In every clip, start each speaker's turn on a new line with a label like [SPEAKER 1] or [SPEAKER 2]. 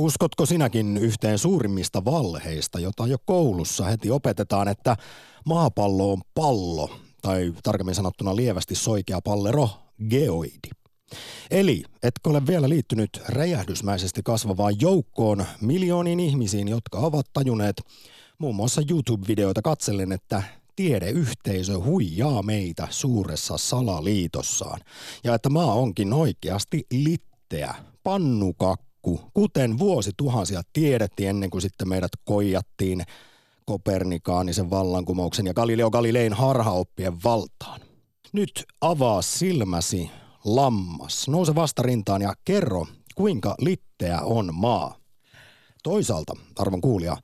[SPEAKER 1] Uskotko sinäkin yhteen suurimmista valheista, jota jo koulussa heti opetetaan, että maapallo on pallo, tai tarkemmin sanottuna lievästi soikea pallero, geoidi? Eli etkö ole vielä liittynyt räjähdysmäisesti kasvavaan joukkoon miljooniin ihmisiin, jotka ovat tajuneet muun muassa YouTube-videoita katsellen, että tiedeyhteisö huijaa meitä suuressa salaliitossaan. Ja että maa onkin oikeasti litteä, pannukakku, kuten vuosituhansia tiedettiin ennen kuin sitten meidät koijattiin Kopernikaanisen vallankumouksen ja Galileo Galilein harhaoppien valtaan. Nyt avaa silmäsi, lammas. Nouse vastarintaan ja kerro, kuinka litteä on maa. Toisaalta, arvon kuulija,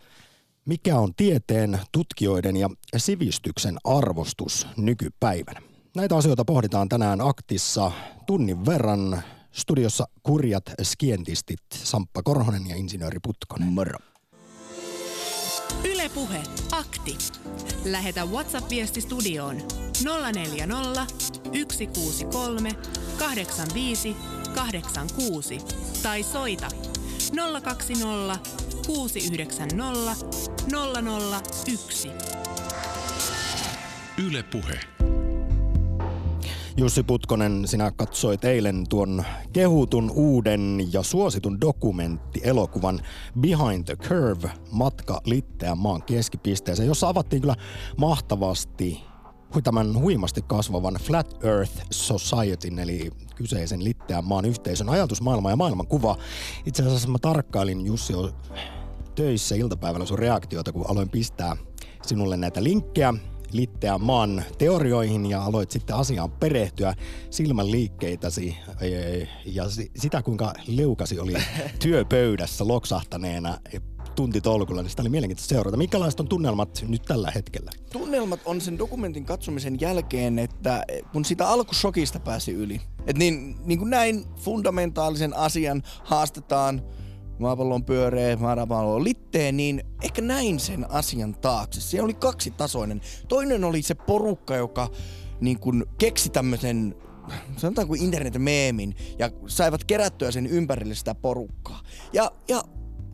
[SPEAKER 1] mikä on tieteen, tutkijoiden ja sivistyksen arvostus nykypäivänä? Näitä asioita pohditaan tänään aktissa tunnin verran. Studiossa kurjat skientistit Samppa Korhonen ja insinööri Putkonen.
[SPEAKER 2] Moro.
[SPEAKER 3] Ylepuhe akti. Lähetä WhatsApp-viesti studioon 040 163 85 86 tai soita 020 690 001.
[SPEAKER 4] Yle Puhe.
[SPEAKER 1] Jussi Putkonen, sinä katsoit eilen tuon kehutun uuden ja suositun dokumenttielokuvan Behind the Curve, matka Litteän maan keskipisteeseen, jossa avattiin kyllä mahtavasti tämän huimasti kasvavan Flat Earth Society, eli kyseisen Litteän maan yhteisön ajatusmaailma ja maailmankuva. Itse asiassa mä tarkkailin Jussi töissä iltapäivällä sun reaktiota, kun aloin pistää sinulle näitä linkkejä Litteän maan teorioihin ja aloit sitten asiaan perehtyä silmän liikkeitäsi ja sitä kuinka leukasi oli työpöydässä loksahtaneena tuntitolkulla, niin sitä oli mielenkiintoista seurata. Minkälaiset on tunnelmat nyt tällä hetkellä?
[SPEAKER 2] Tunnelmat on sen dokumentin katsomisen jälkeen, että kun sitä alkusokista pääsi yli. Että niin, niin kuin näin fundamentaalisen asian haastetaan maapallo on pyöreä, maapallo on litteen, niin ehkä näin sen asian taakse. Se oli kaksitasoinen. Toinen oli se porukka, joka niin kuin keksi tämmöisen sanotaanko internetin meemin ja saivat kerättyä sen ympärille sitä porukkaa. Ja, ja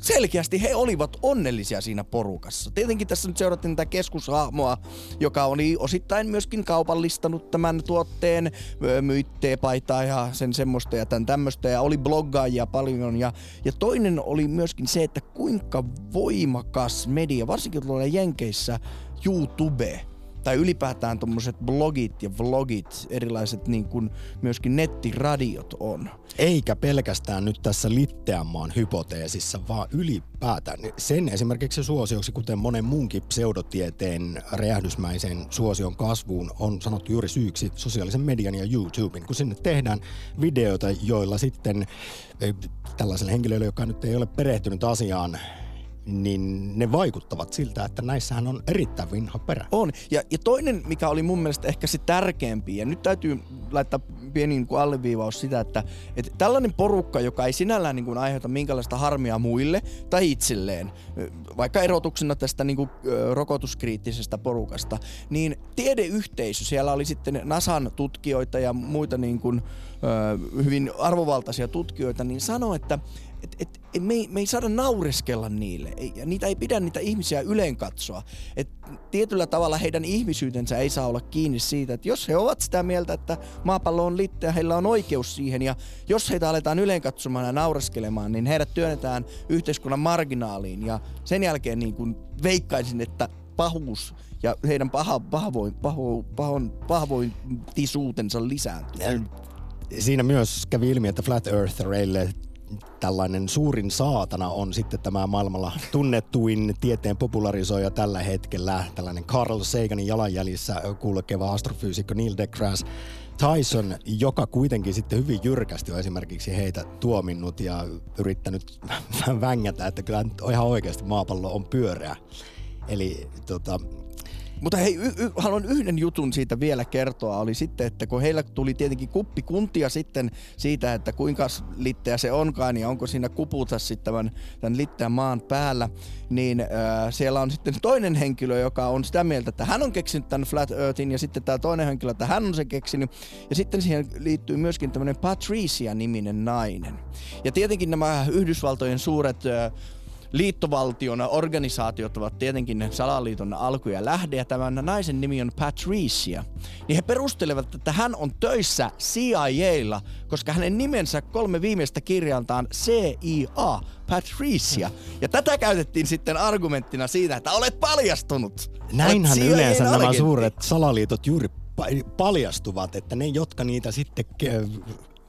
[SPEAKER 2] selkeästi he olivat onnellisia siinä porukassa. Tietenkin tässä nyt seurattiin tätä keskushahmoa, joka oli osittain myöskin kaupallistanut tämän tuotteen, myi paitaa ja sen semmoista ja tämän tämmöistä ja oli bloggaajia paljon. Ja, ja toinen oli myöskin se, että kuinka voimakas media, varsinkin tuolla Jenkeissä, YouTube – tai ylipäätään tuommoiset blogit ja vlogit, erilaiset niin kuin myöskin nettiradiot on.
[SPEAKER 1] Eikä pelkästään nyt tässä Litteänmaan hypoteesissa, vaan ylipäätään sen esimerkiksi suosioksi, kuten monen muunkin pseudotieteen räjähdysmäisen suosion kasvuun on sanottu juuri syyksi sosiaalisen median ja YouTuben, kun sinne tehdään videoita, joilla sitten eh, tällaiselle henkilölle, joka nyt ei ole perehtynyt asiaan, niin ne vaikuttavat siltä, että näissähän on erittäin vinha perä.
[SPEAKER 2] On. Ja, ja toinen, mikä oli mun mielestä ehkä se tärkeämpi, ja nyt täytyy laittaa pieni niin kuin alleviivaus sitä, että, että tällainen porukka, joka ei sinällään niin kuin aiheuta minkälaista harmia muille tai itselleen, vaikka erotuksena tästä niin kuin, rokotuskriittisestä porukasta, niin tiedeyhteisö, siellä oli sitten NASAn tutkijoita ja muita niin kuin, hyvin arvovaltaisia tutkijoita, niin sanoi, että et, et, et me, ei, me ei saada naureskella niille. Ei, ja niitä ei pidä niitä ihmisiä yleen katsoa. Et tietyllä tavalla heidän ihmisyytensä ei saa olla kiinni siitä, että jos he ovat sitä mieltä, että maapallo on litteä, heillä on oikeus siihen. Ja jos heitä aletaan yleen katsomaan ja naureskelemaan, niin heidät työnnetään yhteiskunnan marginaaliin. Ja sen jälkeen niin kuin veikkaisin, että pahuus ja heidän paha, pahvoin, paho, pahon, pahvointisuutensa lisääntyy.
[SPEAKER 1] Siinä myös kävi ilmi, että Flat Earthereille tällainen suurin saatana on sitten tämä maailmalla tunnettuin tieteen popularisoija tällä hetkellä, tällainen Carl Saganin jalanjäljissä kulkeva astrofyysikko Neil deGrasse Tyson, joka kuitenkin sitten hyvin jyrkästi on esimerkiksi heitä tuominnut ja yrittänyt vängätä, että kyllä nyt ihan oikeasti maapallo on pyöreä. Eli tota,
[SPEAKER 2] Mutta hei, y- y- haluan yhden jutun siitä vielä kertoa. Oli sitten, että kun heillä tuli tietenkin kuppikuntia sitten siitä, että kuinka litteä se onkaan ja onko siinä kuputa sitten tämän, tämän litteän maan päällä, niin äh, siellä on sitten toinen henkilö, joka on sitä mieltä, että hän on keksinyt tämän Flat Earthin ja sitten tämä toinen henkilö, että hän on se keksinyt. Ja sitten siihen liittyy myöskin tämmöinen Patricia-niminen nainen. Ja tietenkin nämä Yhdysvaltojen suuret äh, liittovaltion organisaatiot ovat tietenkin salaliiton alku ja lähde, ja tämän naisen nimi on Patricia. Niin he perustelevat, että hän on töissä CIAlla, koska hänen nimensä kolme viimeistä kirjaintaan CIA, Patricia. Ja tätä käytettiin sitten argumenttina siitä, että olet paljastunut.
[SPEAKER 1] Näinhän
[SPEAKER 2] Olet
[SPEAKER 1] yleensä nämä suuret salaliitot juuri pa- paljastuvat, että ne, jotka niitä sitten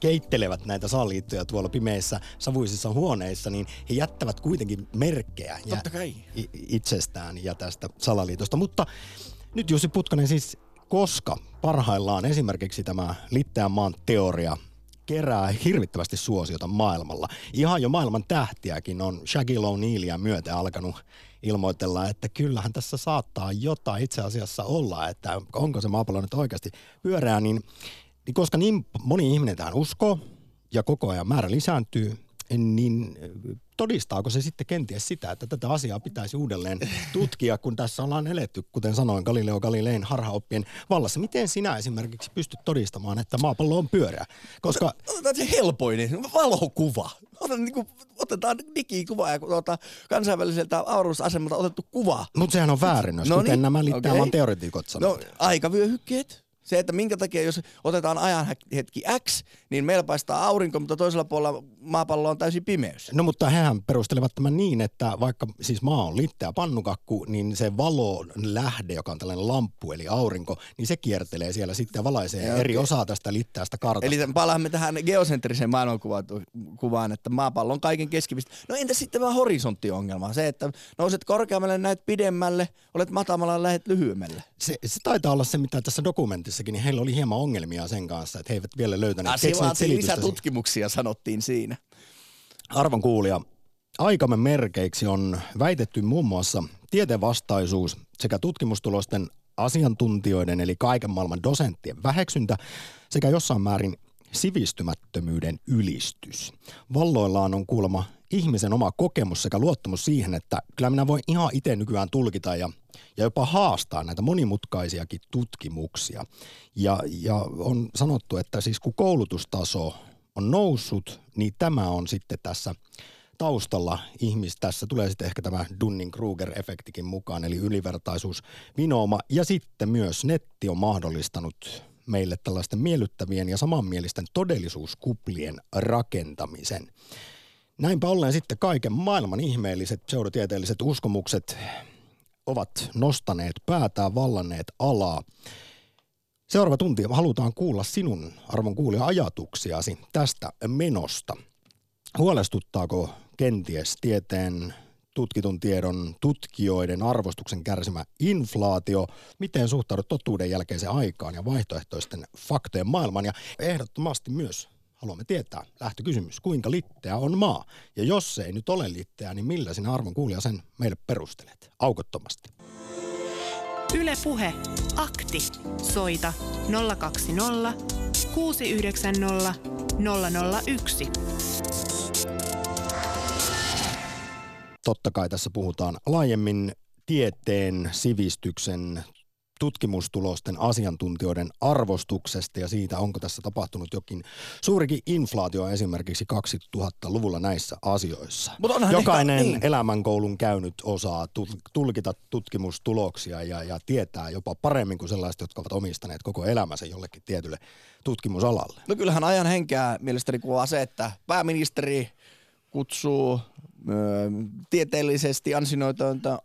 [SPEAKER 1] keittelevät näitä salaliittoja tuolla pimeissä savuisissa huoneissa, niin he jättävät kuitenkin merkkejä ja
[SPEAKER 2] Totta kai.
[SPEAKER 1] itsestään ja tästä salaliitosta. Mutta nyt Jussi Putkanen siis, koska parhaillaan esimerkiksi tämä Litteän maan teoria kerää hirvittävästi suosiota maailmalla. Ihan jo maailman tähtiäkin on Shaquille O'Nealia myötä alkanut ilmoitella, että kyllähän tässä saattaa jotain itse asiassa olla, että onko se maapallo nyt oikeasti pyöreä, niin, niin koska niin moni ihminen tähän uskoo ja koko ajan määrä lisääntyy, niin todistaako se sitten kenties sitä, että tätä asiaa pitäisi uudelleen tutkia, kun tässä ollaan eletty, kuten sanoin, Galileo Galilein harhaoppien vallassa. Miten sinä esimerkiksi pystyt todistamaan, että maapallo on pyöreä? Koska
[SPEAKER 2] Otetaan se helpoinen, valokuva. Otetaan, niin kuin, otetaan digikuva ja tuota, kansainväliseltä avaruusasemalta otettu kuva.
[SPEAKER 1] Mutta sehän on väärinnös,
[SPEAKER 2] No
[SPEAKER 1] kuten
[SPEAKER 2] niin,
[SPEAKER 1] nämä liittäämään
[SPEAKER 2] okei.
[SPEAKER 1] teoreetikot sanovat.
[SPEAKER 2] No aikavyöhykkeet. Se, että minkä takia jos otetaan ajan hetki X, niin meillä paistaa aurinko, mutta toisella puolella maapallo on täysin pimeys.
[SPEAKER 1] No mutta hehän perustelevat tämän niin, että vaikka siis maa on litteä pannukakku, niin se valon lähde, joka on tällainen lamppu eli aurinko, niin se kiertelee siellä sitten ja valaisee
[SPEAKER 2] Joo,
[SPEAKER 1] eri
[SPEAKER 2] okei.
[SPEAKER 1] osaa tästä litteästä kartasta.
[SPEAKER 2] Eli palaamme tähän geosentriseen maailmankuvaan, että maapallo on kaiken keskipiste. No entä sitten tämä horisonttiongelma? Se, että nouset korkeammalle, näet pidemmälle, olet matamalla, lähet lyhyemmälle.
[SPEAKER 1] se, se taitaa olla se, mitä tässä dokumentissakin, niin heillä oli hieman ongelmia sen kanssa, että he eivät vielä löytäneet
[SPEAKER 2] Asia vaatii
[SPEAKER 1] selitystä
[SPEAKER 2] lisää tutkimuksia, sanottiin siinä.
[SPEAKER 1] Arvon kuulija, aikamme merkeiksi on väitetty muun muassa tieteenvastaisuus sekä tutkimustulosten asiantuntijoiden eli kaiken maailman dosenttien väheksyntä sekä jossain määrin sivistymättömyyden ylistys. Valloillaan on kuulemma ihmisen oma kokemus sekä luottamus siihen, että kyllä minä voin ihan itse nykyään tulkita ja, ja jopa haastaa näitä monimutkaisiakin tutkimuksia. Ja, ja on sanottu, että siis kun koulutustaso on noussut, niin tämä on sitten tässä taustalla ihmis, tässä tulee sitten ehkä tämä Dunning-Kruger-efektikin mukaan, eli ylivertaisuus, vinooma, ja sitten myös netti on mahdollistanut meille tällaisten miellyttävien ja samanmielisten todellisuuskuplien rakentamisen. Näinpä ollen sitten kaiken maailman ihmeelliset pseudotieteelliset uskomukset ovat nostaneet päätään, vallanneet alaa. Seuraava tunti halutaan kuulla sinun, arvon kuulija, ajatuksiasi tästä menosta. Huolestuttaako kenties tieteen tutkitun tiedon tutkijoiden arvostuksen kärsimä inflaatio? Miten suhtaudut totuuden jälkeiseen aikaan ja vaihtoehtoisten faktojen maailmaan? Ja ehdottomasti myös haluamme tietää, lähtökysymys, kuinka litteä on maa? Ja jos se ei nyt ole litteä, niin millä sinä arvon kuulija sen meille perustelet? Aukottomasti.
[SPEAKER 3] Yle Puhe. Akti. Soita 020 690 001.
[SPEAKER 1] Totta kai tässä puhutaan laajemmin tieteen, sivistyksen, tutkimustulosten asiantuntijoiden arvostuksesta ja siitä, onko tässä tapahtunut jokin suurikin inflaatio esimerkiksi 2000-luvulla näissä asioissa. Jokainen
[SPEAKER 2] ehkä- niin.
[SPEAKER 1] elämänkoulun käynyt osaa tu- tulkita tutkimustuloksia ja, ja tietää jopa paremmin kuin sellaiset, jotka ovat omistaneet koko elämänsä jollekin tietylle tutkimusalalle.
[SPEAKER 2] No kyllähän ajan henkeä mielestäni kuvaa se, että pääministeri kutsuu tieteellisesti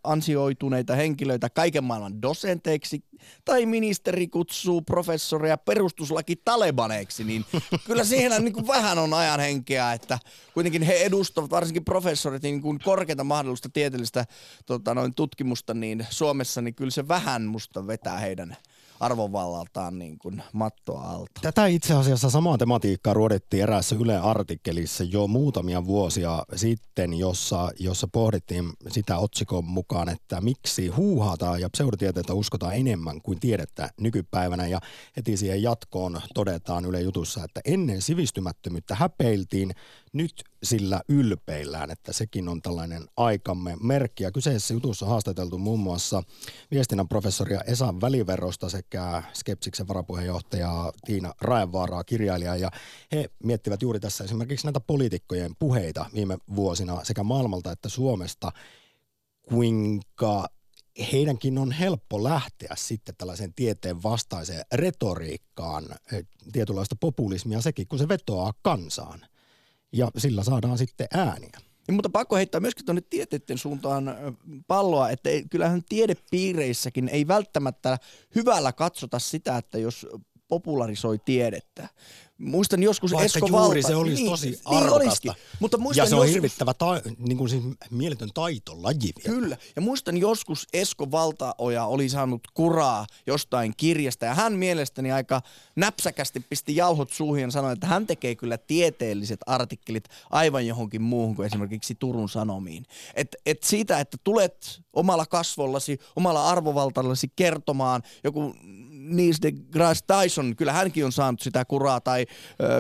[SPEAKER 2] ansioituneita, henkilöitä kaiken maailman dosenteiksi, tai ministeri kutsuu professoria perustuslaki talebaneiksi, niin kyllä siihen niin kuin vähän on ajan henkeä, että kuitenkin he edustavat, varsinkin professorit, niin kuin korkeata mahdollista tieteellistä tota, noin tutkimusta niin Suomessa, niin kyllä se vähän musta vetää heidän arvovallaltaan niin kuin mattoa alta.
[SPEAKER 1] Tätä itse asiassa samaa tematiikkaa ruodettiin eräässä Yle artikkelissa jo muutamia vuosia sitten, jossa, jossa pohdittiin sitä otsikon mukaan, että miksi huuhata ja pseudotieteitä uskotaan enemmän kuin tiedettä nykypäivänä. Ja heti siihen jatkoon todetaan Yle jutussa, että ennen sivistymättömyyttä häpeiltiin, nyt sillä ylpeillään, että sekin on tällainen aikamme merkki. Ja kyseisessä jutussa haastateltu muun muassa viestinnän professoria Esa Väliverosta sekä Skepsiksen varapuheenjohtajaa Tiina Raenvaaraa, kirjailijaa. Ja he miettivät juuri tässä esimerkiksi näitä poliitikkojen puheita viime vuosina sekä maailmalta että Suomesta, kuinka heidänkin on helppo lähteä sitten tällaisen tieteen vastaiseen retoriikkaan, tietynlaista populismia sekin, kun se vetoaa kansaan ja sillä saadaan sitten ääniä.
[SPEAKER 2] Ja, mutta pakko heittää myöskin tuonne tieteiden suuntaan palloa, että kyllähän tiedepiireissäkin ei välttämättä hyvällä katsota sitä, että jos popularisoi tiedettä. Muistan joskus
[SPEAKER 1] Vaikka
[SPEAKER 2] Esko
[SPEAKER 1] juuri
[SPEAKER 2] Valta.
[SPEAKER 1] se olisi
[SPEAKER 2] niin,
[SPEAKER 1] tosi
[SPEAKER 2] niin
[SPEAKER 1] arvokasta.
[SPEAKER 2] olisikin. Mutta muistan
[SPEAKER 1] ja se on
[SPEAKER 2] joskus,
[SPEAKER 1] hirvittävä ta- niin kuin siis mieletön taitolaji vielä.
[SPEAKER 2] Kyllä. Ja muistan joskus Esko Valtaoja oli saanut kuraa jostain kirjasta ja hän mielestäni aika näpsäkästi pisti jauhot suuhun ja sanoi, että hän tekee kyllä tieteelliset artikkelit aivan johonkin muuhun kuin esimerkiksi Turun Sanomiin. Et, et siitä, että tulet omalla kasvollasi, omalla arvovaltallasi kertomaan joku Neil deGrasse Tyson, kyllä hänkin on saanut sitä kuraa, tai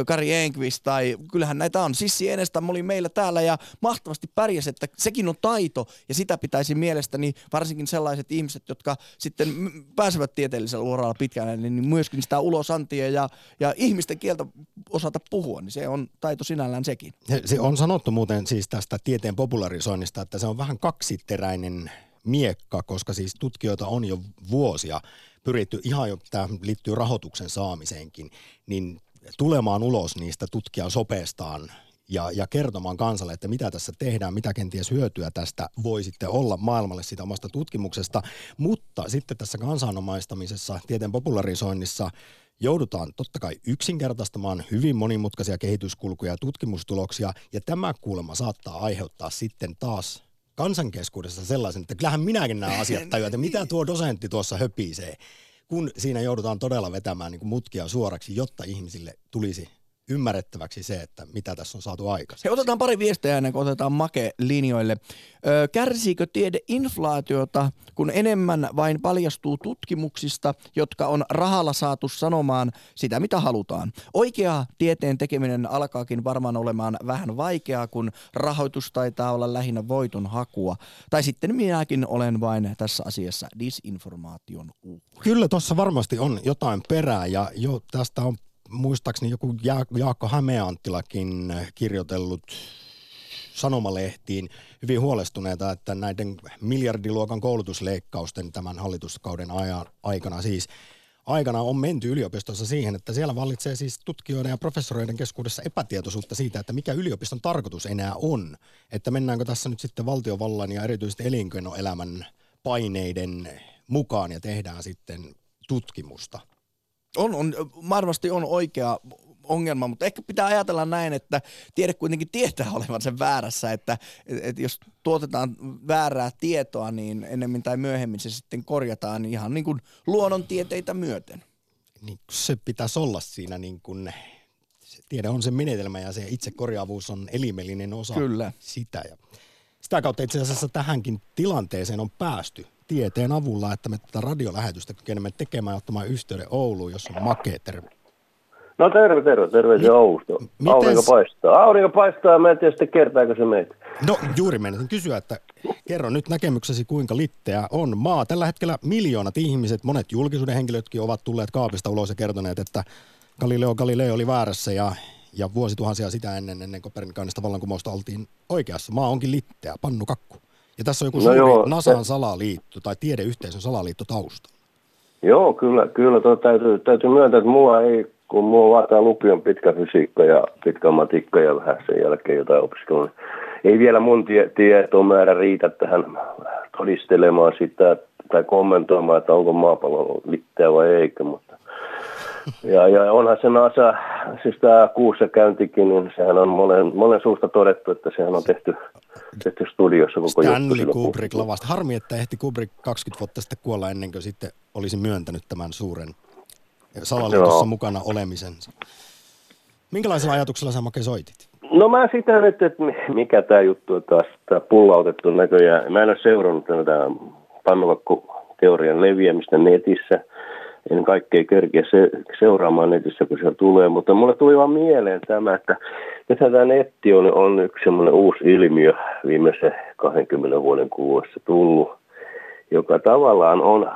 [SPEAKER 2] Kari Enqvist, tai kyllähän näitä on. Sissi Enestam oli meillä täällä ja mahtavasti pärjäsi, että sekin on taito, ja sitä pitäisi mielestäni varsinkin sellaiset ihmiset, jotka sitten pääsevät tieteellisellä uralla pitkään, niin myöskin sitä ulosantia ja, ja ihmisten kieltä osata puhua, niin se on taito sinällään sekin.
[SPEAKER 1] Se- Se on sanottu muuten siis tästä tieteen popularisoinnista, että se on vähän kaksiteräinen miekka, koska siis tutkijoita on jo vuosia pyritty, ihan jo tämä liittyy rahoituksen saamiseenkin, niin tulemaan ulos niistä tutkijasopeestaan ja, ja kertomaan kansalle, että mitä tässä tehdään, mitä kenties hyötyä tästä voi sitten olla maailmalle siitä omasta tutkimuksesta. Mutta sitten tässä kansanomaistamisessa, tieteen popularisoinnissa joudutaan totta kai yksinkertaistamaan hyvin monimutkaisia kehityskulkuja ja tutkimustuloksia, ja tämä kuulemma saattaa aiheuttaa sitten taas kansankeskuudessa sellaisen, että kyllähän minäkin nämä asiat tajuan, että mitä tuo dosentti tuossa höpisee, kun siinä joudutaan todella vetämään niin kuin mutkia suoraksi, jotta ihmisille tulisi ymmärrettäväksi se, että mitä tässä on saatu.
[SPEAKER 2] He otetaan pari viestiä ennen kuin otetaan Make linjoille. Ö, kärsiikö tiede inflaatiota, kun enemmän vain paljastuu tutkimuksista, jotka on rahalla saatu sanomaan sitä, mitä halutaan? Oikea tieteen tekeminen alkaakin varmaan olemaan vähän vaikeaa, kun rahoitus taitaa olla lähinnä voiton hakua. Tai sitten minäkin olen vain tässä asiassa disinformaation uhri.
[SPEAKER 1] Kyllä tuossa varmasti on jotain perää ja jo tästä on muistaakseni joku Ja- Jaakko Hämeanttilakin kirjoitellut sanomalehtiin hyvin huolestuneita, että näiden miljardiluokan koulutusleikkausten tämän hallituskauden ajan, aikana siis aikana on menty yliopistossa siihen, että siellä vallitsee siis tutkijoiden ja professoreiden keskuudessa epätietoisuutta siitä, että mikä yliopiston tarkoitus enää on. Että mennäänkö tässä nyt sitten valtiovallan ja erityisesti elinkeinoelämän paineiden mukaan ja tehdään sitten tutkimusta.
[SPEAKER 2] On, on, varmasti on oikea ongelma, mutta ehkä pitää ajatella näin, että tiede kuitenkin tietää olevan sen väärässä, että et, et jos tuotetaan väärää tietoa, niin ennemmin tai myöhemmin se sitten korjataan ihan niin kuin luonnontieteitä myöten.
[SPEAKER 1] Niin se pitäisi olla siinä niin kuin, se tiede on se menetelmä ja se itse korjaavuus on elimellinen osa
[SPEAKER 2] Kyllä.
[SPEAKER 1] sitä. Ja sitä kautta itse asiassa tähänkin tilanteeseen on päästy tieteen avulla, että me tätä radiolähetystä kykenemme tekemään ja ottamaan yhteyden Ouluun, jos on makea terve.
[SPEAKER 4] No terve, terve, terve Oulusta.
[SPEAKER 1] miten
[SPEAKER 4] Aurinko paistaa. Aurinko paistaa ja mä en tiedä sitten kertaako se meitä.
[SPEAKER 1] No juuri meinasin kysyä, että kerro nyt näkemyksesi, kuinka litteä on maa. Tällä hetkellä miljoonat ihmiset, monet julkisuuden henkilötkin ovat tulleet kaapista ulos ja kertoneet, että Galileo Galileo oli väärässä ja, ja vuosituhansia sitä ennen, ennen Kopernikaanista vallankumousta oltiin oikeassa. Maa onkin litteä, pannu kakku. Ja tässä on joku
[SPEAKER 4] No
[SPEAKER 1] suuri
[SPEAKER 4] joo,
[SPEAKER 1] NASAn salaliitto tai tiedeyhteisön salaliitto tausta.
[SPEAKER 4] Joo, kyllä, kyllä tuo täytyy, täytyy myöntää, että mua ei, kun mua vaataa lukion pitkä fysiikka ja pitkä matikka ja vähän sen jälkeen jotain opiskelua. niin Ei vielä mun tie, tietomäärä riitä tähän todistelemaan sitä tai kommentoimaan, että onko maapallo litteä vai eikö, mutta ja, ja onhan se NASA, siis tämä kuussa käyntikin, niin sehän on monen, monen suusta todettu, että sehän on tehty tehty studiossa koko
[SPEAKER 1] Stanley Kubrick lavasti. Harmi, että ehti Kubrick 20 vuotta sitten kuolla ennen kuin sitten olisi myöntänyt tämän suuren salaliitossa mukana olemisensa. Minkälaisella ajatuksella sä Make soitit?
[SPEAKER 4] No mä sitä nyt, että mikä tämä juttu on taas tää pullautettu näköjään. Mä en ole seurannut tätä pannukakku-teorian leviämistä netissä. En kaikkea kerkeä se, seuraamaan netissä, kun se tulee, mutta mulle tuli vaan mieleen tämä, että nythän tämä netti on, on yksi semmoinen uusi ilmiö viimeisen 20 vuoden kuluessa tullut, joka tavallaan on,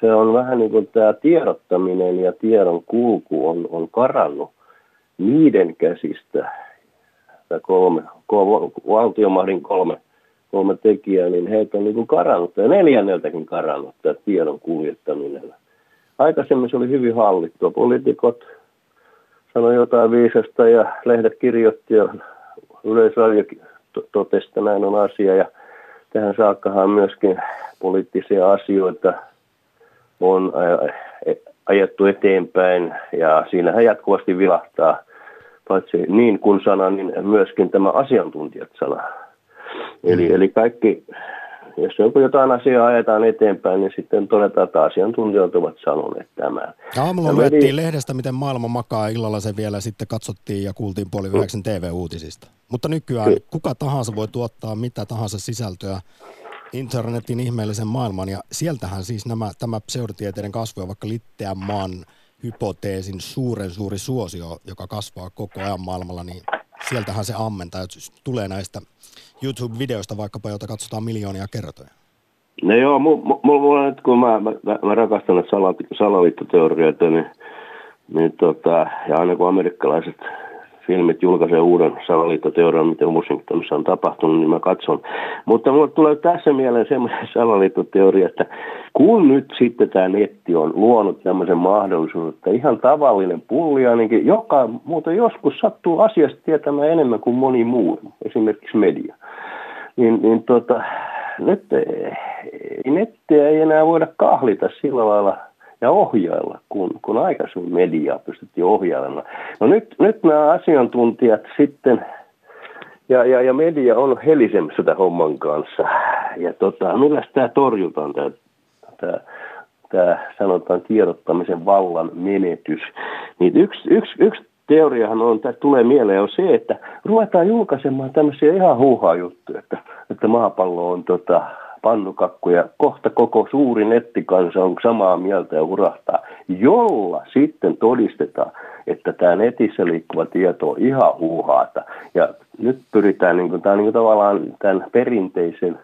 [SPEAKER 4] se on vähän niin kuin tämä tiedottaminen ja tiedon kulku on, on karannut niiden käsistä, tai kolme, kolme valtiomahdin kolme, kolme tekijää, niin heitä on niin kuin karannut, ja neljänneltäkin karannut tämä tiedon kuljettaminen. Aikaisemmin se oli hyvin hallittua. Poliitikot sanoi jotain viisasta ja lehdet kirjoitti ja yleisradio totesi, että näin on asia. Ja tähän saakkahan myöskin poliittisia asioita on ajettu eteenpäin ja siinähän jatkuvasti vilahtaa paitsi niin kuin sana, niin myöskin tämä asiantuntijat sana. Eli, eli kaikki, jos joku jotain asiaa ajetaan eteenpäin, niin sitten todetaan, että asiantuntijat ovat sanoneet tämän.
[SPEAKER 1] Aamulla luettiin meni... lehdestä, miten maailma makaa, illalla se vielä sitten katsottiin ja kuultiin puoli yhdeksän TV-uutisista. Mutta nykyään Ky- kuka tahansa voi tuottaa mitä tahansa sisältöä internetin ihmeellisen maailman, ja sieltähän siis nämä, tämä pseudotieteiden kasvu ja vaikka Litteän maan hypoteesin suuren suuri suosio, joka kasvaa koko ajan maailmalla, niin sieltähän se ammentaa, että tulee näistä YouTube-videoista vaikkapa, joita katsotaan miljoonia kertoja.
[SPEAKER 4] No joo, mulla mu, mu, nyt kun mä, mä, mä rakastan salaliittoteorioita, niin, niin tota, ja aina kun amerikkalaiset filmit julkaisee uuden salaliittoteorian, miten Washingtonissa on tapahtunut, niin mä katson. Mutta mulle tulee tässä mieleen semmoinen salaliittoteoria, että kun nyt sitten tämä netti on luonut tämmöisen mahdollisuuden, että ihan tavallinen pulliainenkin, joka muuten joskus sattuu asiasta tietämään enemmän kuin moni muu, esimerkiksi media, niin, niin tota, nyt nettiä ei enää voida kahlita sillä lailla ja ohjailla, kun, kun aikaisemmin mediaa pystyttiin ohjailemaan. No nyt, nyt nämä asiantuntijat sitten, ja, ja, ja media on helisemmässä tämän homman kanssa. Ja tota, millä tämä torjutaan, tämä, tämä, tämä sanotaan tiedottamisen vallan menetys. Niin yksi, yksi, yksi teoriahan on, että tulee mieleen, on se, että ruvetaan julkaisemaan tämmöisiä ihan huuhaa juttuja, että, että maapallo on tota, pannukakku ja kohta koko suuri nettikansa on samaa mieltä ja urahtaa, jolla sitten todistetaan, että tämä netissä liikkuva tieto on ihan huuhaata. Ja nyt pyritään niin kuin, tämä niin kuin tavallaan tämän perinteisen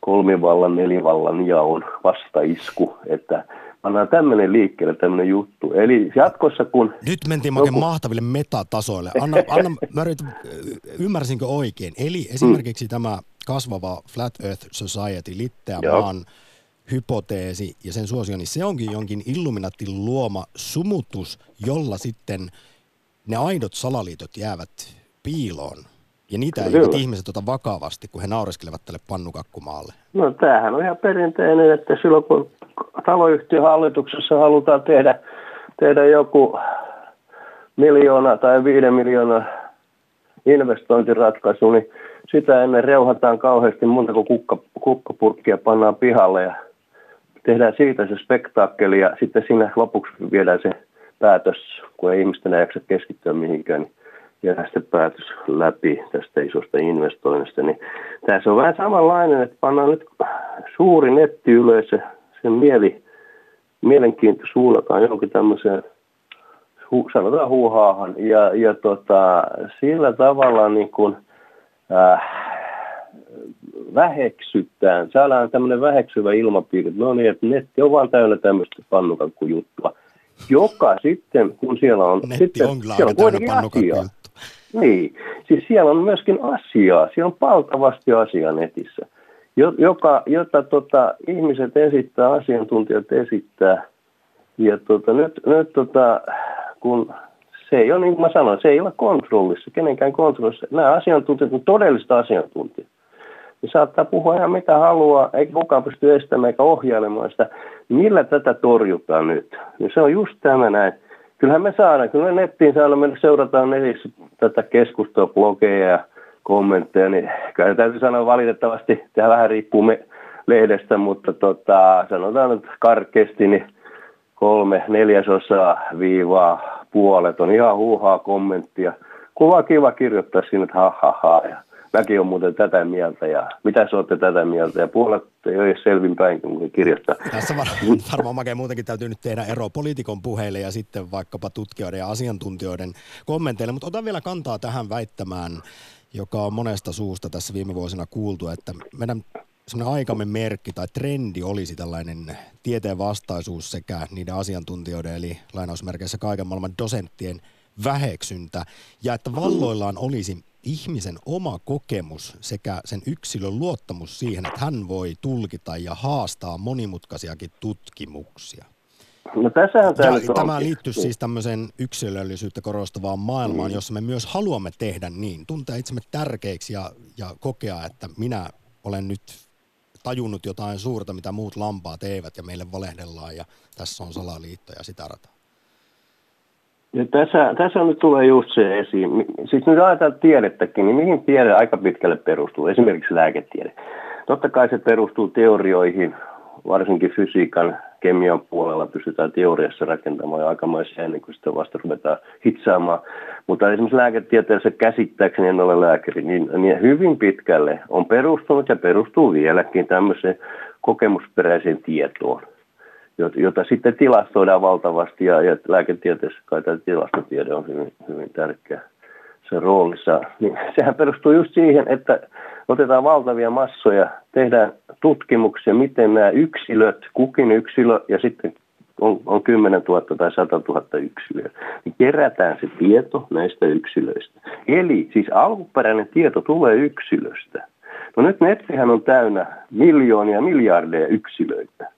[SPEAKER 4] kolmivallan, nelivallan jaon vastaisku, että pannaan tämmöinen liikkeelle, tämmöinen juttu. Eli jatkossa kun...
[SPEAKER 1] Nyt mentiin joku... oikein mahtaville metatasoille. Anna, anna mä yritän, ymmärsinkö oikein? Eli esimerkiksi hmm. tämä kasvava Flat Earth Society, Litteä maan hypoteesi ja sen suosio, niin se onkin jonkin Illuminatin luoma sumutus, jolla sitten ne aidot salaliitot jäävät piiloon. Ja niitä ei ihmiset ota vakavasti, kun he naureskelevat tälle pannukakkumaalle.
[SPEAKER 4] No tämähän on ihan perinteinen, että silloin kun taloyhtiön hallituksessa halutaan tehdä, tehdä joku miljoona tai viiden miljoona investointiratkaisu, niin sitä ennen reuhataan kauheasti monta kuin kukka, kukkapurkkia pannaan pihalle ja tehdään siitä se spektaakkeli ja sitten siinä lopuksi viedään se päätös, kun ei ihmisten jaksa keskittyä mihinkään, niin jää sitten päätös läpi tästä isosta investoinnista. Niin tässä on vähän samanlainen, että pannaan nyt suuri nettiyleisö, sen mieli, mielenkiinto suunnataan johonkin tämmöiseen hu, sanotaan huuhaahan ja, ja tota, sillä tavalla niin kuin, äh, väheksytään, saadaan tämmöinen väheksyvä ilmapiiri, no niin, että netti on vaan täynnä tämmöistä pannukakkujuttua, joka sitten, kun siellä on...
[SPEAKER 1] Netti
[SPEAKER 4] sitten,
[SPEAKER 1] on siellä on kuitenkin asiaa.
[SPEAKER 4] Niin, siis siellä on myöskin asiaa, siellä on valtavasti asiaa netissä, joka, jota tota, ihmiset esittää, asiantuntijat esittää. Ja tota, nyt, nyt tota, kun se ei ole, niin kuin mä sanoin, se ei ole kontrollissa, kenenkään kontrollissa. Nämä asiantuntijat on todellista asiantuntijat. Ne saattaa puhua ihan mitä haluaa, eikä kukaan pysty estämään eikä ohjailemaan sitä. Millä tätä torjutaan nyt? Niin se on just tämä näin. Kyllähän me saadaan, kyllä me nettiin saadaan, me seurataan netissä tätä keskustelua, blogeja ja kommentteja, niin kyllä täytyy sanoa valitettavasti, tämä vähän riippuu me lehdestä, mutta tota, sanotaan nyt karkeasti, niin kolme neljäsosaa viivaa puolet on ihan huuhaa kommenttia. Kuva kiva kirjoittaa sinne, että ha, ha, ha ja mäkin on muuten tätä mieltä ja mitä sä olette tätä mieltä? Ja puolet ei ole selvinpäin, kun kirjoittaa.
[SPEAKER 1] Tässä var, varmaan Make muutenkin täytyy nyt tehdä ero poliitikon puheille ja sitten vaikkapa tutkijoiden ja asiantuntijoiden kommenteille, mutta otan vielä kantaa tähän väittämään, joka on monesta suusta tässä viime vuosina kuultu, että meidän semmoinen aikamme merkki tai trendi olisi tällainen tieteen vastaisuus sekä niiden asiantuntijoiden eli lainausmerkeissä kaiken maailman dosenttien väheksyntä. Ja että valloillaan olisi ihmisen oma kokemus sekä sen yksilön luottamus siihen, että hän voi tulkita ja haastaa monimutkaisiakin tutkimuksia.
[SPEAKER 4] No tässähän
[SPEAKER 1] ja tämä liittyy siis tämmöiseen yksilöllisyyttä korostavaan maailmaan, mm. jossa me myös haluamme tehdä niin, tuntea itsemme tärkeiksi ja, ja kokea, että minä olen nyt tajunnut jotain suurta, mitä muut lampaat eivät ja meille valehdellaan ja tässä on salaliitto ja sitä rataa.
[SPEAKER 4] Ja tässä, tässä nyt tulee just se esiin. Siis nyt ajatellaan tiedettäkin, niin mihin tiede aika pitkälle perustuu? Esimerkiksi lääketiede. Totta kai se perustuu teorioihin, varsinkin fysiikan, kemian puolella pystytään teoriassa rakentamaan ja aikamoisia ennen kuin sitten vasta ruvetaan hitsaamaan. Mutta esimerkiksi lääketieteessä käsittääkseni en ole lääkäri, niin, niin hyvin pitkälle on perustunut ja perustuu vieläkin tämmöiseen kokemusperäiseen tietoon jota sitten tilastoidaan valtavasti ja, ja lääketieteessä kai tämä tilastotiede on hyvin, hyvin tärkeä sen roolissa. Niin sehän perustuu just siihen, että otetaan valtavia massoja, tehdään tutkimuksia, miten nämä yksilöt, kukin yksilö ja sitten on, on 10 000 tai 100 000 yksilöä, niin kerätään se tieto näistä yksilöistä. Eli siis alkuperäinen tieto tulee yksilöstä. No nyt nettihän on täynnä miljoonia, miljardeja yksilöitä.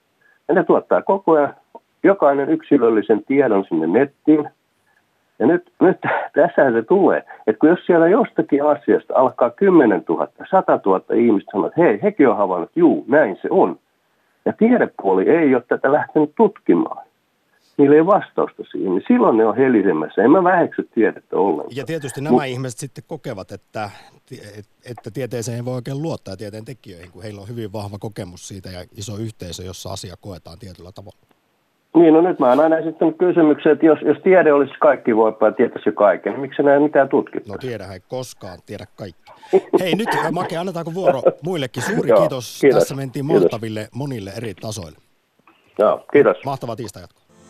[SPEAKER 4] Ja ne tuottaa koko ajan jokainen yksilöllisen tiedon sinne nettiin. Ja nyt, nyt tässä se tulee, että kun jos siellä jostakin asiasta alkaa 10 000, 100 000 ihmistä sanoa, että hei, hekin on havainnut, juu, näin se on. Ja tiedepuoli ei ole tätä lähtenyt tutkimaan niillä ei vastausta siihen, niin silloin ne on helisemässä. En mä väheksy tiedettä ollenkaan.
[SPEAKER 1] Ja tietysti nämä Mut, ihmiset sitten kokevat, että, että tieteeseen ei voi oikein luottaa tieteen tekijöihin, kun heillä on hyvin vahva kokemus siitä ja iso yhteisö, jossa asia koetaan tietyllä tavalla.
[SPEAKER 4] Niin, no nyt mä oon aina esittänyt kysymyksen, että jos, jos tiede olisi kaikki voipa ja tietäisi jo kaiken, niin miksi näin mitään tutkittu?
[SPEAKER 1] No tiedä, ei koskaan tiedä kaikki. Hei nyt Make, annetaanko vuoro muillekin? Suuri Joo, kiitos. kiitos. Tässä mentiin mahtaville kiitos. monille eri tasoille.
[SPEAKER 4] Joo, kiitos.
[SPEAKER 1] Mahtavaa tiistai.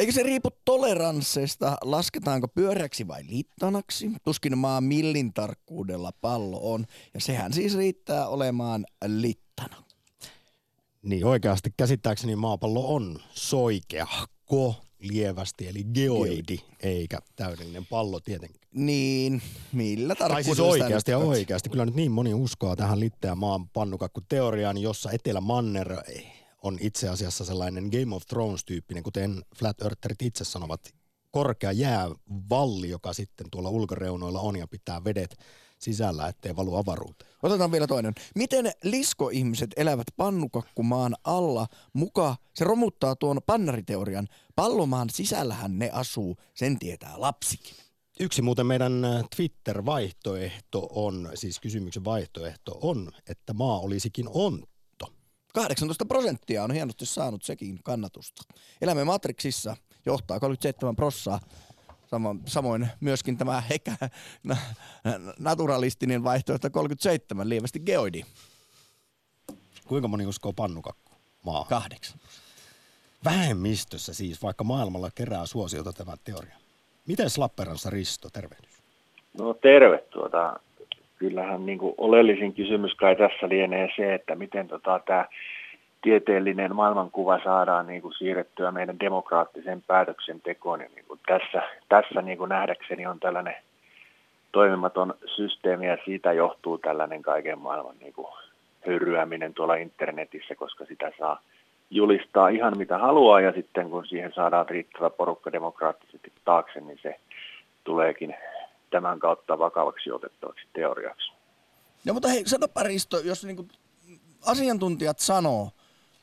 [SPEAKER 2] Eikö se riipu toleransseista, lasketaanko pyöräksi vai littanaksi? Tuskin maa millin tarkkuudella pallo on, ja sehän siis riittää olemaan littana.
[SPEAKER 1] Niin oikeasti käsittääkseni maapallo on soikeahko lievästi, eli geoidi, eikä täydellinen pallo tietenkin.
[SPEAKER 2] Niin, millä tarkkuudella Tai
[SPEAKER 1] siis oikeasti ja oikeasti. Kyllä nyt niin moni uskoa tähän litteä maan pannukakku teoriaan, jossa Etelä-Manner on itse asiassa sellainen Game of Thrones-tyyppinen, kuten Flat Eartherit itse sanovat, korkea jäävalli, joka sitten tuolla ulkoreunoilla on ja pitää vedet sisällä, ettei valu avaruuteen.
[SPEAKER 2] Otetaan vielä toinen. Miten liskoihmiset elävät pannukakkumaan alla muka? Se romuttaa tuon pannariteorian. Pallomaan sisällähän ne asuu, sen tietää lapsikin.
[SPEAKER 1] Yksi muuten meidän äh, Twitter-vaihtoehto on, siis kysymyksen vaihtoehto on, että maa olisikin on
[SPEAKER 2] 18 prosenttia on hienosti saanut sekin kannatusta. Elämme Matrixissa, johtaa 37 prossaa. Samoin myöskin tämä hekä naturalistinen vaihtoehto 37, lievästi geoidi.
[SPEAKER 1] Kuinka moni uskoo pannukakku maa?
[SPEAKER 2] Kahdeksan.
[SPEAKER 1] Vähemmistössä siis, vaikka maailmalla kerää suosiota tämä teoria. Miten Lapperansa Risto, tervehdys?
[SPEAKER 5] No terve. Tuota, kyllähän niin kuin oleellisin kysymys kai tässä lienee se, että miten tota, tämä tieteellinen maailmankuva saadaan niin kuin siirrettyä meidän demokraattiseen päätöksentekoon. Ja niin kuin tässä tässä niin kuin nähdäkseni on tällainen toimimaton systeemi ja siitä johtuu tällainen kaiken maailman niin kuin höyryäminen tuolla internetissä, koska sitä saa julistaa ihan mitä haluaa ja sitten kun siihen saadaan riittävä porukka demokraattisesti taakse, niin se tuleekin tämän kautta vakavaksi otettavaksi teoriaksi.
[SPEAKER 2] No mutta hei, sanoppa Risto, jos niin asiantuntijat sanoo,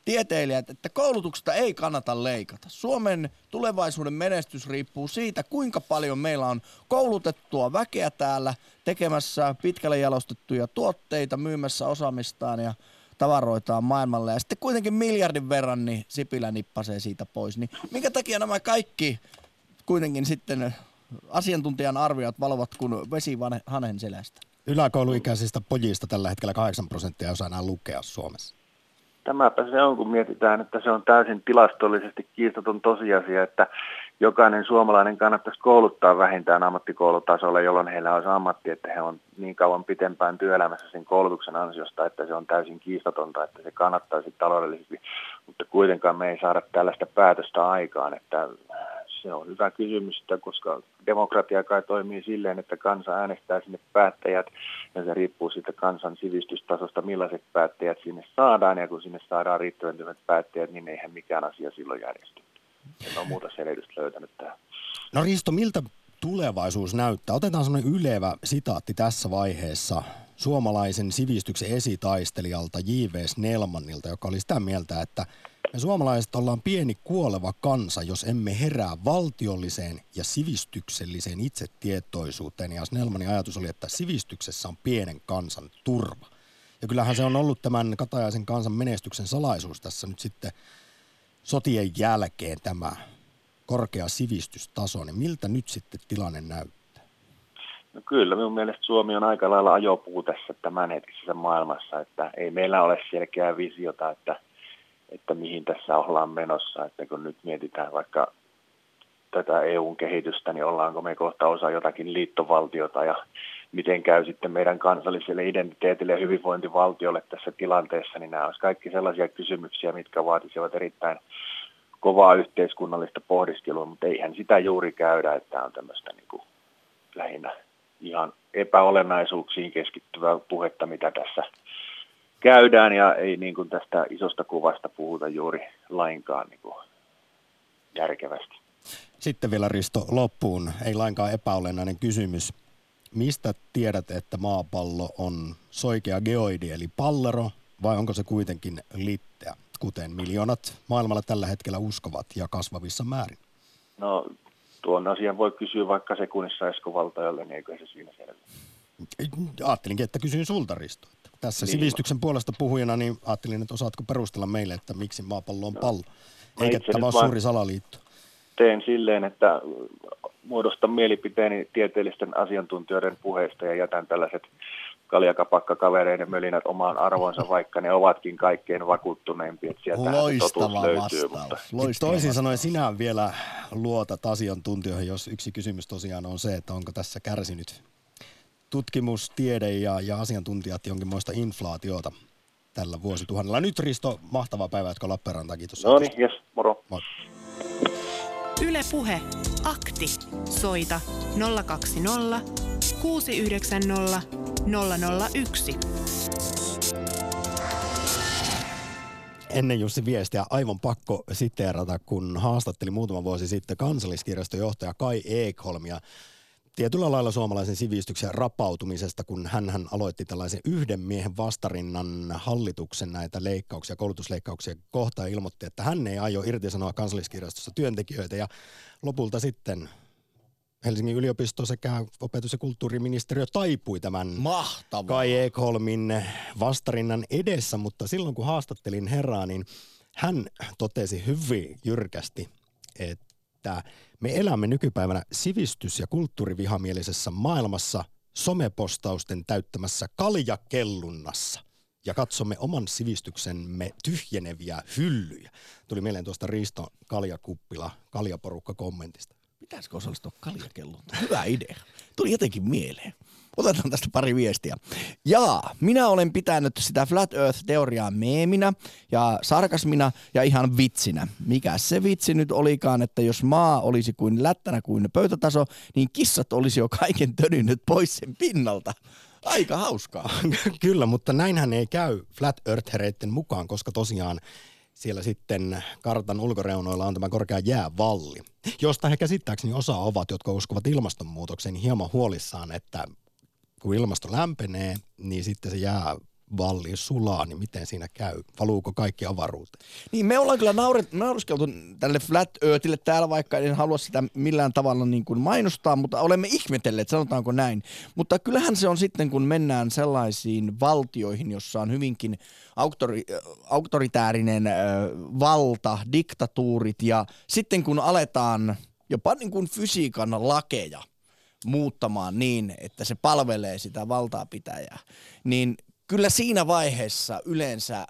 [SPEAKER 2] tieteilijät, että koulutuksesta ei kannata leikata. Suomen tulevaisuuden menestys riippuu siitä, kuinka paljon meillä on koulutettua väkeä täällä tekemässä pitkälle jalostettuja tuotteita, myymässä osaamistaan ja tavaroitaan maailmalle. Ja sitten kuitenkin miljardin verran niin Sipilä nippasee siitä pois. Niin minkä takia nämä kaikki kuitenkin sitten asiantuntijan arviot valovat kuin vesi hanen selästä?
[SPEAKER 1] Yläkouluikäisistä pojista tällä hetkellä 8 prosenttia osaa enää lukea Suomessa.
[SPEAKER 5] Tämäpä se on, kun mietitään, että se on täysin tilastollisesti kiistaton tosiasia, että jokainen suomalainen kannattaisi kouluttaa vähintään ammattikoulutasolla, jolloin heillä olisi ammatti, että he on niin kauan pitempään työelämässä sen koulutuksen ansiosta, että se on täysin kiistatonta, että se kannattaisi taloudellisesti, mutta kuitenkaan me ei saada tällaista päätöstä aikaan, että se on hyvä kysymys, koska demokratia kai toimii silleen, että kansa äänestää sinne päättäjät ja se riippuu siitä kansan sivistystasosta, millaiset päättäjät sinne saadaan ja kun sinne saadaan riittävän päättäjät, niin eihän mikään asia silloin järjesty. En ole muuta selitystä löytänyt tähän.
[SPEAKER 1] No Risto, miltä tulevaisuus näyttää? Otetaan sellainen ylevä sitaatti tässä vaiheessa suomalaisen sivistyksen esitaistelijalta J.V. Snellmanilta, joka oli sitä mieltä, että me suomalaiset ollaan pieni kuoleva kansa, jos emme herää valtiolliseen ja sivistykselliseen itsetietoisuuteen. Ja Snellmanin ajatus oli, että sivistyksessä on pienen kansan turva. Ja kyllähän se on ollut tämän katajaisen kansan menestyksen salaisuus tässä nyt sitten sotien jälkeen tämä korkea sivistystaso. Niin miltä nyt sitten tilanne näyttää?
[SPEAKER 5] No kyllä, minun mielestä Suomi on aika lailla ajopuu tässä tämänhetkisessä maailmassa, että ei meillä ole selkeää visiota, että – että mihin tässä ollaan menossa. Että kun nyt mietitään vaikka tätä EUn kehitystä, niin ollaanko me kohta osa jotakin liittovaltiota ja miten käy sitten meidän kansalliselle identiteetille ja hyvinvointivaltiolle tässä tilanteessa, niin nämä olisivat kaikki sellaisia kysymyksiä, mitkä vaatisivat erittäin kovaa yhteiskunnallista pohdiskelua, mutta eihän sitä juuri käydä, että on tämmöistä niin kuin lähinnä ihan epäolennaisuuksiin keskittyvää puhetta, mitä tässä käydään ja ei niin kuin tästä isosta kuvasta puhuta juuri lainkaan niin kuin järkevästi.
[SPEAKER 1] Sitten vielä Risto loppuun, ei lainkaan epäolennainen kysymys. Mistä tiedät, että maapallo on soikea geoidi eli pallero vai onko se kuitenkin litteä, kuten miljoonat maailmalla tällä hetkellä uskovat ja kasvavissa määrin?
[SPEAKER 5] No tuon asian voi kysyä vaikka sekunnissa Eskovaltajalle, niin eikö se siinä selvä?
[SPEAKER 1] Ajattelinkin, että kysyin sulta Risto tässä niin. sivistyksen puolesta puhujana, niin ajattelin, että osaatko perustella meille, että miksi maapallo on no. pallo, no, eikä tämä ole suuri salaliitto.
[SPEAKER 5] Teen silleen, että muodostan mielipiteeni tieteellisten asiantuntijoiden puheista ja jätän tällaiset kaljakapakka-kavereiden mölinät omaan arvonsa, vaikka ne ovatkin kaikkein sieltä
[SPEAKER 2] Loistava
[SPEAKER 5] löytyy.
[SPEAKER 2] Mutta...
[SPEAKER 1] Loistava Toisin sanoen sinä vielä luotat asiantuntijoihin, jos yksi kysymys tosiaan on se, että onko tässä kärsinyt tutkimus, tiede ja, ja asiantuntijat jonkinmoista inflaatiota tällä vuosituhannella. Nyt Risto, mahtava päivä, että Lappeenranta. Kiitos.
[SPEAKER 5] No niin, yes, moro.
[SPEAKER 3] Moi. Yle Puhe, akti. Soita 020 690 001.
[SPEAKER 1] Ennen Jussi viestiä aivan pakko siteerata, kun haastatteli muutama vuosi sitten kansalliskirjaston johtaja Kai Ekholmia tietyllä lailla suomalaisen sivistyksen rapautumisesta, kun hän aloitti tällaisen yhden miehen vastarinnan hallituksen näitä leikkauksia, koulutusleikkauksia kohtaan ja ilmoitti, että hän ei aio irtisanoa kansalliskirjastossa työntekijöitä ja lopulta sitten Helsingin yliopisto sekä opetus- ja kulttuuriministeriö taipui tämän
[SPEAKER 2] Mahtavaa.
[SPEAKER 1] Kai Ekholmin vastarinnan edessä, mutta silloin kun haastattelin herraa, niin hän totesi hyvin jyrkästi, että me elämme nykypäivänä sivistys- ja kulttuurivihamielisessä maailmassa somepostausten täyttämässä kaljakellunnassa ja katsomme oman sivistyksemme tyhjeneviä hyllyjä. Tuli mieleen tuosta Risto Kaljakuppila, Kaljaporukka kommentista.
[SPEAKER 2] Pitäisikö osallistua kaljakelluntaan? Hyvä idea. Tuli jotenkin mieleen. Otetaan tästä pari viestiä. Ja minä olen pitänyt sitä Flat Earth-teoriaa meeminä ja sarkasmina ja ihan vitsinä. Mikä se vitsi nyt olikaan, että jos maa olisi kuin lättänä kuin pöytätaso, niin kissat olisi jo kaiken tönynyt pois sen pinnalta. Aika hauskaa.
[SPEAKER 1] Kyllä, mutta näinhän ei käy Flat Earth-hereiden mukaan, koska tosiaan siellä sitten kartan ulkoreunoilla on tämä korkea jäävalli, josta he käsittääkseni osa ovat, jotka uskovat ilmastonmuutokseen, niin hieman huolissaan, että kun ilmasto lämpenee, niin sitten se jää valli sulaa, niin miten siinä käy? Valuuko kaikki avaruuteen?
[SPEAKER 2] Niin me ollaan kyllä nauret, nauriskeltu tälle Flat Earthille täällä, vaikka en halua sitä millään tavalla niin kuin mainostaa, mutta olemme ihmetelleet, sanotaanko näin. Mutta kyllähän se on sitten, kun mennään sellaisiin valtioihin, jossa on hyvinkin auktori, auktoritäärinen valta, diktatuurit ja sitten kun aletaan jopa niin kuin fysiikan lakeja muuttamaan niin, että se palvelee sitä valtaa pitäjää, niin kyllä siinä vaiheessa yleensä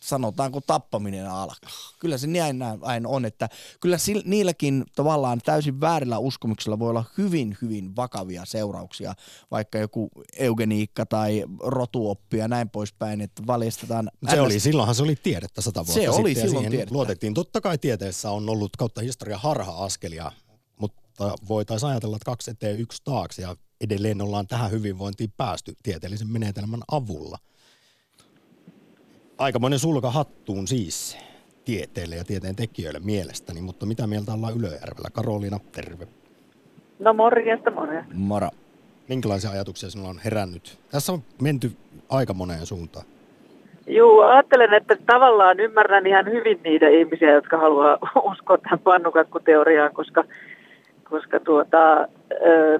[SPEAKER 2] sanotaanko tappaminen alkaa. Kyllä se näin, näin on, että kyllä sillä, niilläkin tavallaan täysin väärillä uskomuksilla voi olla hyvin, hyvin vakavia seurauksia, vaikka joku eugeniikka tai rotuoppi ja näin poispäin, että valjastetaan.
[SPEAKER 1] Se oli, silloinhan se oli tiedettä sata vuotta
[SPEAKER 2] se oli
[SPEAKER 1] sitten
[SPEAKER 2] silloin tiedettä.
[SPEAKER 1] luotettiin. Totta kai tieteessä on ollut kautta historia harha-askelia, mutta voitaisiin ajatella, että kaksi eteen yksi taakse ja edelleen ollaan tähän hyvinvointiin päästy tieteellisen menetelmän avulla. Aikamoinen sulka hattuun siis tieteelle ja tieteen tekijöille mielestäni, mutta mitä mieltä ollaan Ylöjärvellä? Karoliina, terve.
[SPEAKER 6] No morjesta, morjesta.
[SPEAKER 2] Moro.
[SPEAKER 1] Minkälaisia ajatuksia sinulla on herännyt? Tässä on menty aika moneen suuntaan.
[SPEAKER 6] Joo, ajattelen, että tavallaan ymmärrän ihan hyvin niitä ihmisiä, jotka haluaa uskoa tähän pannukakkuteoriaan, koska, koska tuota,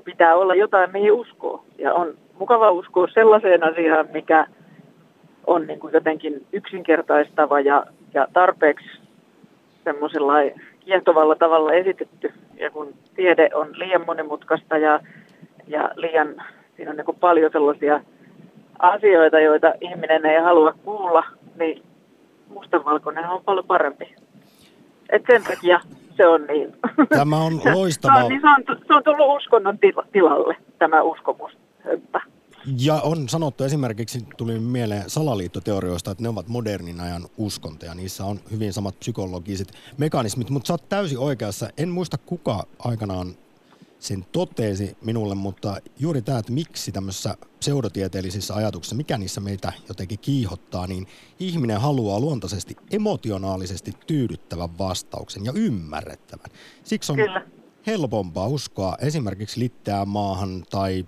[SPEAKER 6] pitää olla jotain, mihin uskoo. Ja on mukava uskoa sellaiseen asiaan, mikä on niin kuin jotenkin yksinkertaistava ja, ja tarpeeksi semmoisella kiehtovalla tavalla esitetty. Ja kun tiede on liian monimutkaista ja, ja liian, siinä on niin kuin paljon sellaisia asioita, joita ihminen ei halua kuulla, niin mustavalkoinen on paljon parempi. Et sen takia se on niin.
[SPEAKER 1] Tämä on loistava.
[SPEAKER 6] se, on, niin se, on, se on tullut uskonnon tilalle, tämä uskomus.
[SPEAKER 1] Ja on sanottu esimerkiksi, tuli mieleen salaliittoteorioista, että ne ovat modernin ajan uskontoja. Niissä on hyvin samat psykologiset mekanismit, mutta sä oot täysin oikeassa. En muista kuka aikanaan sen totesi minulle, mutta juuri tämä, että miksi tämmöisissä pseudotieteellisissä ajatuksissa, mikä niissä meitä jotenkin kiihottaa, niin ihminen haluaa luontaisesti emotionaalisesti tyydyttävän vastauksen ja ymmärrettävän. Siksi on Kyllä. helpompaa uskoa esimerkiksi litteään maahan tai,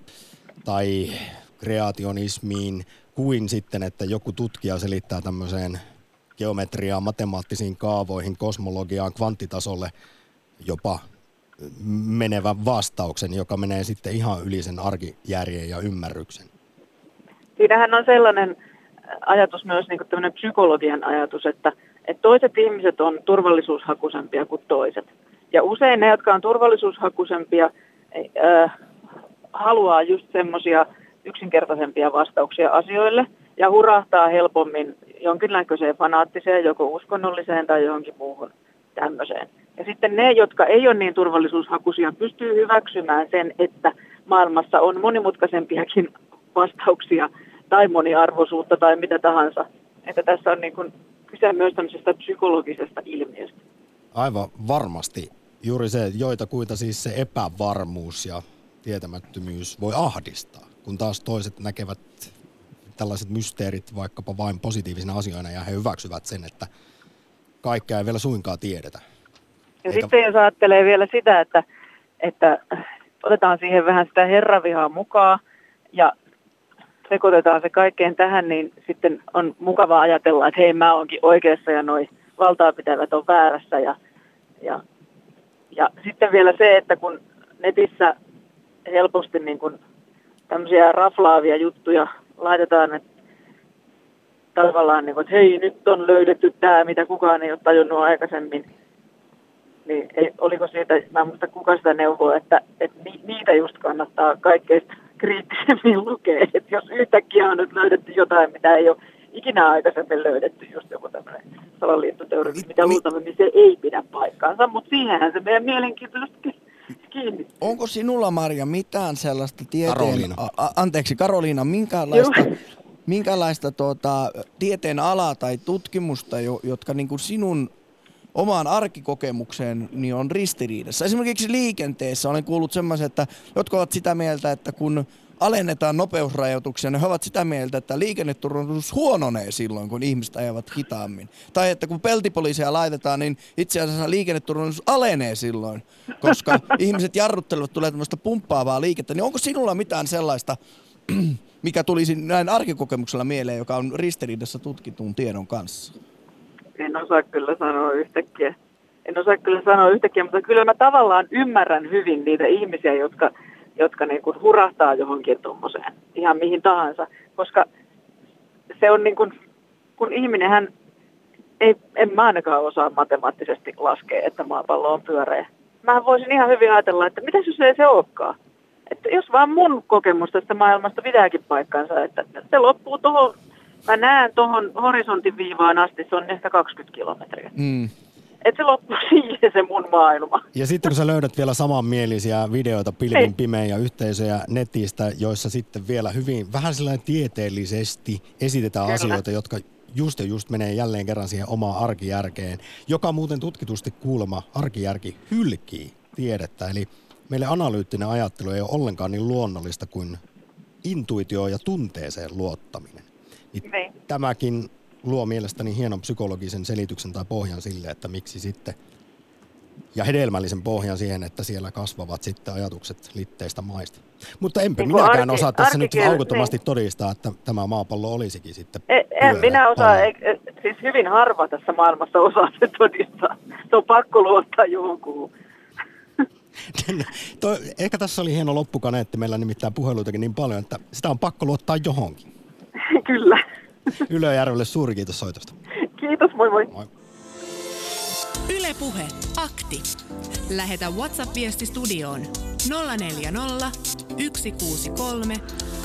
[SPEAKER 1] tai kreationismiin kuin sitten, että joku tutkija selittää tämmöiseen geometriaan, matemaattisiin kaavoihin, kosmologiaan, kvanttitasolle jopa menevän vastauksen, joka menee sitten ihan yli sen arkijärjen ja ymmärryksen.
[SPEAKER 6] Siinähän on sellainen ajatus myös niin kuin psykologian ajatus, että, että toiset ihmiset on turvallisuushakusempia kuin toiset. Ja usein ne, jotka on turvallisuushakusempia, äh, haluaa just semmoisia yksinkertaisempia vastauksia asioille ja hurahtaa helpommin jonkinlaiseen fanaattiseen, joko uskonnolliseen tai johonkin muuhun tämmöiseen. Ja sitten ne, jotka ei ole niin turvallisuushakuisia, pystyy hyväksymään sen, että maailmassa on monimutkaisempiakin vastauksia tai moniarvoisuutta tai mitä tahansa. Että tässä on niin kuin kyse myös tämmöisestä psykologisesta ilmiöstä.
[SPEAKER 1] Aivan varmasti. Juuri se, joita kuita siis se epävarmuus ja tietämättömyys voi ahdistaa, kun taas toiset näkevät tällaiset mysteerit vaikkapa vain positiivisina asioina ja he hyväksyvät sen, että kaikkea ei vielä suinkaan tiedetä.
[SPEAKER 6] Ja Eikä... sitten jos ajattelee vielä sitä, että, että otetaan siihen vähän sitä herravihaa mukaan ja sekoitetaan se kaikkeen tähän, niin sitten on mukava ajatella, että hei mä oonkin oikeassa ja noi valtaa pitävät on väärässä. Ja, ja, ja sitten vielä se, että kun netissä helposti niin kun tämmöisiä raflaavia juttuja laitetaan, että tavallaan niin kuin, että hei nyt on löydetty tämä, mitä kukaan ei ole tajunnut aikaisemmin, niin ei, oliko siitä, mä muista kuka sitä neuvoa, että, että ni, niitä just kannattaa kaikkein kriittisemmin lukea. Että jos yhtäkkiä on nyt löydetty jotain, mitä ei ole ikinä aikaisemmin löydetty, just joku tämmöinen salaliittoteoria, mitä luultavasti se ei pidä paikkaansa, mutta siihenhän se meidän mielenkiintoisesti kiinni.
[SPEAKER 2] Onko sinulla, Marja, mitään sellaista tieteen... Karoliina. A, a, anteeksi, Karoliina, minkälaista, minkälaista tuota, tieteen alaa tai tutkimusta, jo, jotka niin kuin sinun omaan arkikokemukseen niin on ristiriidassa. Esimerkiksi liikenteessä olen kuullut semmoisen, että jotka ovat sitä mieltä, että kun alennetaan nopeusrajoituksia, niin he ovat sitä mieltä, että liikenneturvallisuus huononee silloin, kun ihmiset ajavat hitaammin. Tai että kun peltipoliisia laitetaan, niin itse asiassa liikenneturvallisuus alenee silloin, koska ihmiset jarruttelevat, tulee tämmöistä pumppaavaa liikettä. Niin onko sinulla mitään sellaista, mikä tulisi näin arkikokemuksella mieleen, joka on ristiriidassa tutkitun tiedon kanssa?
[SPEAKER 6] En osaa kyllä sanoa yhtäkkiä. En osaa kyllä sanoa yhtäkkiä, mutta kyllä mä tavallaan ymmärrän hyvin niitä ihmisiä, jotka jotka niin kuin hurahtaa johonkin tuommoiseen, ihan mihin tahansa. Koska se on niin kuin, kun ihminenhän, ei, en mä ainakaan osaa matemaattisesti laskea, että maapallo on pyöreä. Mä voisin ihan hyvin ajatella, että mitä jos ei se olekaan. Että jos vaan mun kokemus tästä maailmasta pitääkin paikkansa, että se loppuu tuohon, mä näen tuohon horisontin viivaan asti, se on ehkä 20 kilometriä. Mm että se loppuu siihen se mun maailma.
[SPEAKER 1] Ja sitten kun sä löydät vielä samanmielisiä videoita pilvin pimeän ja yhteisöjä netistä, joissa sitten vielä hyvin vähän sellainen tieteellisesti esitetään Kyllä. asioita, jotka just ja just menee jälleen kerran siihen omaan arkijärkeen, joka muuten tutkitusti kuulemma arkijärki hylkii tiedettä. Eli meille analyyttinen ajattelu ei ole ollenkaan niin luonnollista kuin intuitio ja tunteeseen luottaminen. Niin. Tämäkin luo mielestäni hienon psykologisen selityksen tai pohjan sille, että miksi sitten ja hedelmällisen pohjan siihen, että siellä kasvavat sitten ajatukset litteistä maista. Mutta enpä niin minäkään arki, osaa tässä nyt aukottomasti niin. todistaa, että tämä maapallo olisikin sitten
[SPEAKER 6] En, en minä osaa, e, e, siis hyvin harva tässä maailmassa osaa se todistaa. Se on pakko luottaa johonkuun.
[SPEAKER 1] Ehkä tässä oli hieno loppukaneetti, meillä nimittäin puheluitakin niin paljon, että sitä on pakko luottaa johonkin.
[SPEAKER 6] Kyllä.
[SPEAKER 1] Ylöjärvelle suuri kiitos soitosta.
[SPEAKER 6] Kiitos, moi moi. moi.
[SPEAKER 3] Yle Puhe, akti. Lähetä WhatsApp-viesti studioon 040 163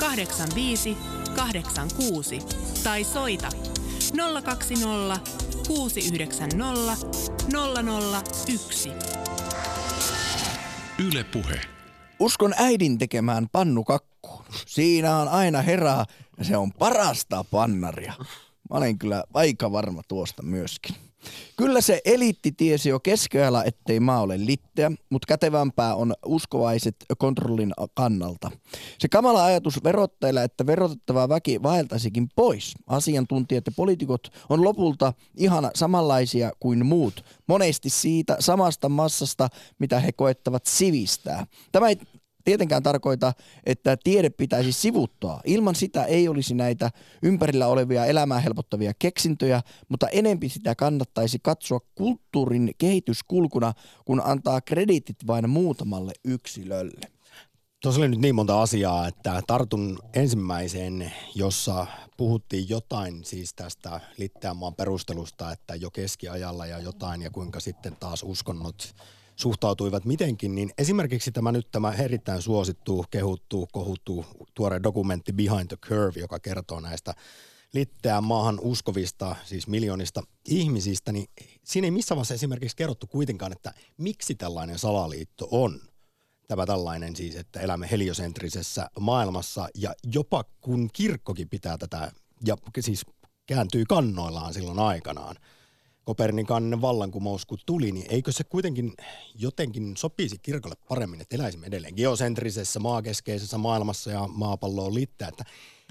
[SPEAKER 3] 85 86 tai soita 020 690 001.
[SPEAKER 7] Yle Puhe.
[SPEAKER 2] Uskon äidin tekemään pannukakkuun. Siinä on aina herää se on parasta pannaria. Mä olen kyllä aika varma tuosta myöskin. Kyllä se eliitti tiesi jo keskellä, ettei maa ole litteä, mutta kätevämpää on uskovaiset kontrollin kannalta. Se kamala ajatus verottajille, että verotettava väki vaeltaisikin pois. Asiantuntijat ja poliitikot on lopulta ihan samanlaisia kuin muut. Monesti siitä samasta massasta, mitä he koettavat sivistää. Tämä ei tietenkään tarkoita, että tiede pitäisi sivuttaa. Ilman sitä ei olisi näitä ympärillä olevia elämää helpottavia keksintöjä, mutta enempi sitä kannattaisi katsoa kulttuurin kehityskulkuna, kun antaa krediitit vain muutamalle yksilölle.
[SPEAKER 1] Tuossa oli nyt niin monta asiaa, että tartun ensimmäiseen, jossa puhuttiin jotain siis tästä Litteänmaan perustelusta, että jo keskiajalla ja jotain ja kuinka sitten taas uskonnot suhtautuivat mitenkin, niin esimerkiksi tämä nyt tämä erittäin suosittu, kehuttu, kohuttu tuore dokumentti Behind the Curve, joka kertoo näistä litteään maahan uskovista, siis miljoonista ihmisistä, niin siinä ei missään vaiheessa esimerkiksi kerrottu kuitenkaan, että miksi tällainen salaliitto on. Tämä tällainen siis, että elämme heliosentrisessä maailmassa ja jopa kun kirkkokin pitää tätä, ja siis kääntyy kannoillaan silloin aikanaan – Kopernikaaninen vallankumous kun tuli, niin eikö se kuitenkin jotenkin sopisi kirkolle paremmin, että eläisimme edelleen geosentrisessä maakeskeisessä maailmassa ja maapallo on littää, että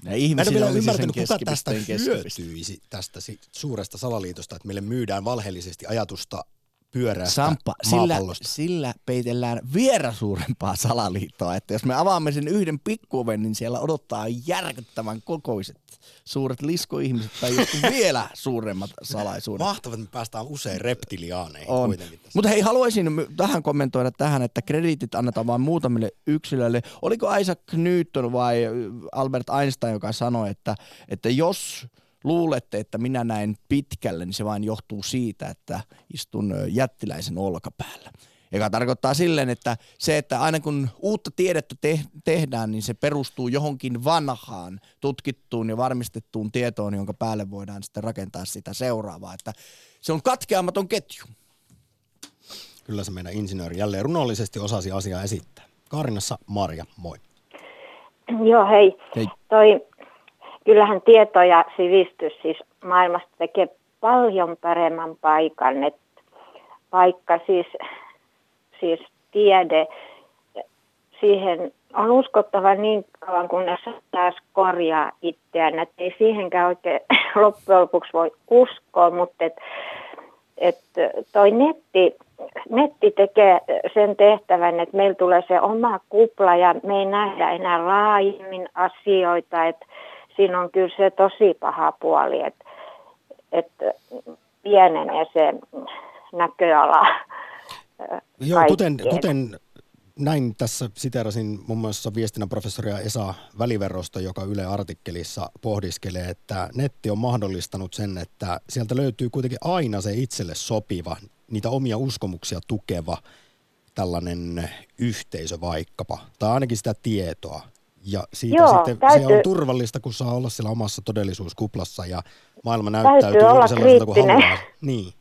[SPEAKER 1] ja mä en vielä ymmärtänyt, kuka tästä hyötyisi tästä suuresta salaliitosta, että meille myydään valheellisesti ajatusta pyörästä Sampa,
[SPEAKER 2] sillä, sillä peitellään vielä suurempaa salaliittoa, että jos me avaamme sen yhden pikkuoven, niin siellä odottaa järkyttävän kokoiset suuret liskoihmiset tai jotkut vielä suuremmat salaisuudet.
[SPEAKER 1] Mahtavaa, että me päästään usein reptiliaaneihin On. kuitenkin.
[SPEAKER 2] Mutta hei, haluaisin tähän kommentoida tähän, että krediitit annetaan vain muutamille yksilöille. Oliko Isaac Newton vai Albert Einstein, joka sanoi, että, että jos luulette, että minä näen pitkälle, niin se vain johtuu siitä, että istun jättiläisen olkapäällä. Joka tarkoittaa silleen, että se, että aina kun uutta tiedettä te- tehdään, niin se perustuu johonkin vanhaan, tutkittuun ja varmistettuun tietoon, jonka päälle voidaan sitten rakentaa sitä seuraavaa. Että se on katkeamaton ketju.
[SPEAKER 1] Kyllä se meidän insinööri jälleen runollisesti osasi asiaa esittää. Kaarinassa Marja, moi.
[SPEAKER 8] Joo, hei. hei. Toi, kyllähän tieto ja sivistys siis maailmasta tekee paljon paremman paikan. Et paikka, siis, siis tiede, siihen on uskottava niin kauan, kunnes taas korjaa itseään, että ei siihenkään oikein loppujen lopuksi voi uskoa, mutta et, et toi netti, netti tekee sen tehtävän, että meillä tulee se oma kupla ja me ei nähdä enää laajemmin asioita, että siinä on kyllä se tosi paha puoli, että, että pienenee se näköala.
[SPEAKER 1] Joo, kuten, kuten näin tässä siterasin muun muassa viestinnän professoria Esa Väliverrosta, joka Yle artikkelissa pohdiskelee, että netti on mahdollistanut sen, että sieltä löytyy kuitenkin aina se itselle sopiva, niitä omia uskomuksia tukeva tällainen yhteisö vaikkapa, tai ainakin sitä tietoa. Ja siitä Joo, sitten täytyy, se on turvallista, kun saa olla siellä omassa todellisuuskuplassa ja maailma näyttäytyy
[SPEAKER 8] juuri sellaiselta kuin haluaa.
[SPEAKER 1] Niin.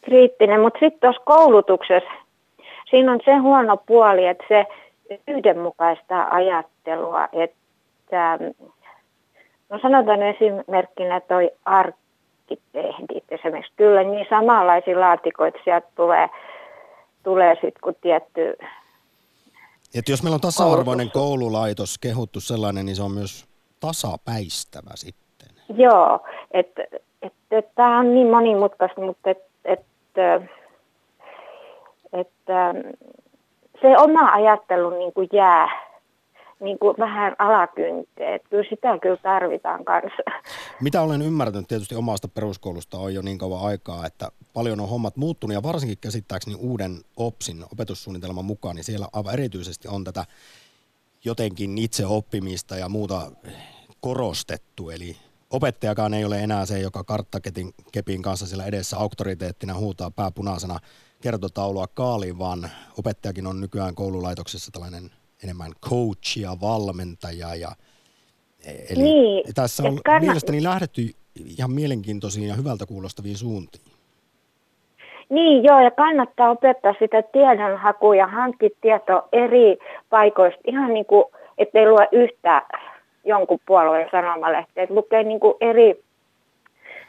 [SPEAKER 8] Kriittinen, mutta sitten tuossa koulutuksessa siinä on se huono puoli, että se yhdenmukaista ajattelua, että no sanotaan esimerkkinä toi arkkitehdit esimerkiksi, kyllä niin samanlaisia laatikoita sieltä tulee, tulee sitten kun tietty
[SPEAKER 1] et jos meillä on tasa-arvoinen koululaitos kehuttu sellainen, niin se on myös tasapäistävä sitten.
[SPEAKER 8] Joo, että et, et, tämä on niin monimutkaista, mutta että et, että se oma ajattelu niin kuin jää niin kuin vähän alakynteen. Kyllä sitä kyllä tarvitaan kanssa.
[SPEAKER 1] Mitä olen ymmärtänyt tietysti omasta peruskoulusta on jo niin kauan aikaa, että paljon on hommat muuttunut ja varsinkin käsittääkseni uuden OPSin opetussuunnitelman mukaan, niin siellä aivan erityisesti on tätä jotenkin itse oppimista ja muuta korostettu. Eli opettajakaan ei ole enää se, joka karttakepin kepin kanssa siellä edessä auktoriteettina huutaa pääpunaisena kertotaulua kaaliin, vaan opettajakin on nykyään koululaitoksessa tällainen enemmän coach ja valmentaja. Ja, eli niin, tässä on kannat... mielestäni lähdetty ihan mielenkiintoisiin ja hyvältä kuulostaviin suuntiin.
[SPEAKER 8] Niin joo, ja kannattaa opettaa sitä tiedonhakua ja hankkia tieto eri paikoista, ihan niin kuin, ettei lue yhtä jonkun puolueen sanomalehtiä, että lukee niin kuin eri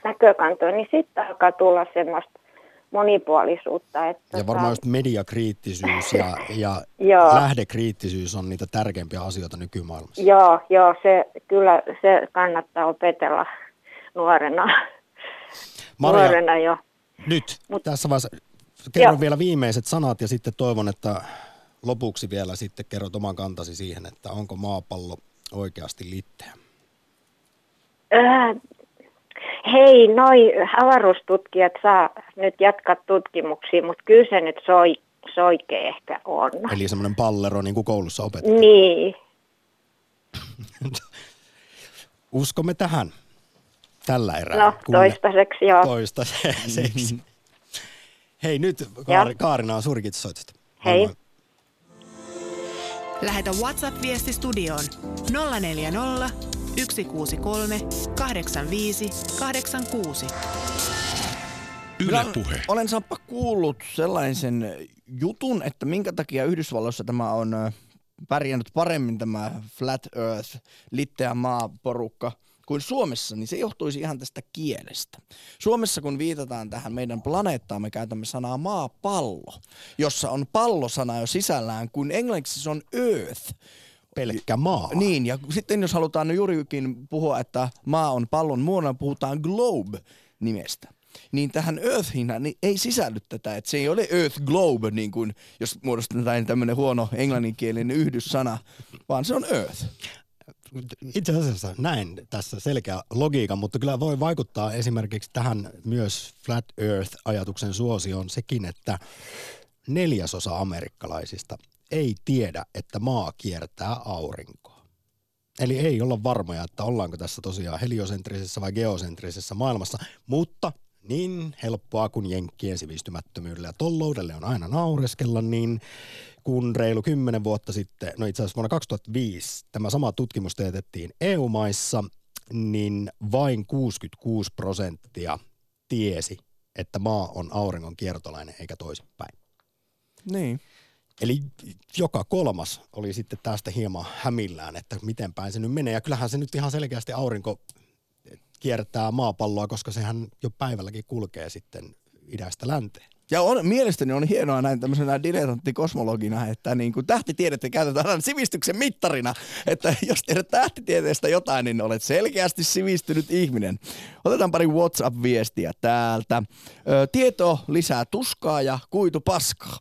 [SPEAKER 8] näkökantoja, niin sitten alkaa tulla semmoista monipuolisuutta. Että
[SPEAKER 1] ja varmaan just mediakriittisyys ja, ja lähdekriittisyys on niitä tärkeimpiä asioita nykymaailmassa.
[SPEAKER 8] Joo, joo se, kyllä se kannattaa opetella nuorena.
[SPEAKER 1] Maria, nuorena jo. nyt Mut, tässä vaiheessa kerron jo. vielä viimeiset sanat ja sitten toivon, että lopuksi vielä sitten kerrot oman kantasi siihen, että onko maapallo oikeasti litteä?
[SPEAKER 8] Äh, hei, noi avaruustutkijat saa nyt jatkaa tutkimuksia, mutta kyllä se nyt soi, soike ehkä on.
[SPEAKER 1] Eli semmoinen pallero niin kuin koulussa opetetaan.
[SPEAKER 8] Niin.
[SPEAKER 1] Uskomme tähän tällä erää.
[SPEAKER 8] No, toistaiseksi joo.
[SPEAKER 1] Toistaiseksi. Hei, nyt Kaari, Kaarina on Surkit soitosta.
[SPEAKER 8] Hei. Moi.
[SPEAKER 3] Lähetä WhatsApp-viesti studioon 040 163 85 86.
[SPEAKER 2] Yle Puhe. Olen Sappa kuullut sellaisen jutun, että minkä takia Yhdysvalloissa tämä on pärjännyt paremmin tämä Flat Earth, litteä maaporukka, kuin Suomessa, niin se johtuisi ihan tästä kielestä. Suomessa kun viitataan tähän meidän planeettaan, me käytämme sanaa maapallo, jossa on pallosana jo sisällään, kun englanniksi se on earth
[SPEAKER 1] pelkkä maa.
[SPEAKER 2] Niin, ja sitten jos halutaan juurikin puhua, että maa on pallon muona, puhutaan globe-nimestä. Niin tähän Earthiin niin ei sisälly tätä, että se ei ole Earth Globe, niin kuin jos muodostetaan tämmöinen huono englanninkielinen yhdyssana, vaan se on Earth.
[SPEAKER 1] Itse asiassa näin tässä selkeä logiikka, mutta kyllä voi vaikuttaa esimerkiksi tähän myös Flat Earth-ajatuksen suosioon sekin, että neljäsosa amerikkalaisista ei tiedä, että maa kiertää aurinkoa. Eli ei olla varmoja, että ollaanko tässä tosiaan heliosentrisessä vai geosentrisessä maailmassa, mutta niin helppoa kuin jenkkien sivistymättömyydelle ja tolloudelle on aina naureskella, niin kun reilu kymmenen vuotta sitten, no itse asiassa vuonna 2005, tämä sama tutkimus teetettiin EU-maissa, niin vain 66 prosenttia tiesi, että maa on auringon kiertolainen eikä toisinpäin.
[SPEAKER 2] Niin.
[SPEAKER 1] Eli joka kolmas oli sitten tästä hieman hämillään, että miten päin se nyt menee. Ja kyllähän se nyt ihan selkeästi aurinko kiertää maapalloa, koska sehän jo päivälläkin kulkee sitten idästä länteen.
[SPEAKER 2] Ja on, mielestäni on hienoa näin tämmöisenä dilettanttikosmologina, että niin kuin tähtitiedettä käytetään aina sivistyksen mittarina. Että jos tiedät tähtitieteestä jotain, niin olet selkeästi sivistynyt ihminen. Otetaan pari WhatsApp-viestiä täältä. Ö, tieto lisää tuskaa ja kuitu paskaa.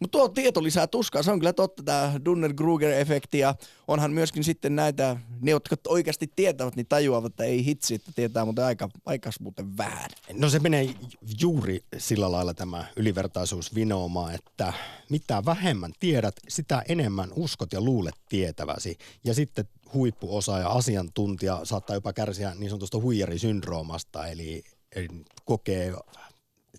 [SPEAKER 2] Mutta tuo tieto lisää tuskaa, se on kyllä totta, tämä Dunner-Kruger-efekti, ja onhan myöskin sitten näitä, ne jotka oikeasti tietävät, niin tajuavat, että ei hitsi, että tietää mutta aika, aikas muuten vähän.
[SPEAKER 1] No se menee juuri sillä lailla tämä ylivertaisuus vinooma, että mitä vähemmän tiedät, sitä enemmän uskot ja luulet tietäväsi. Ja sitten huippuosaaja, asiantuntija saattaa jopa kärsiä niin sanotusta huijarisyndroomasta, eli kokee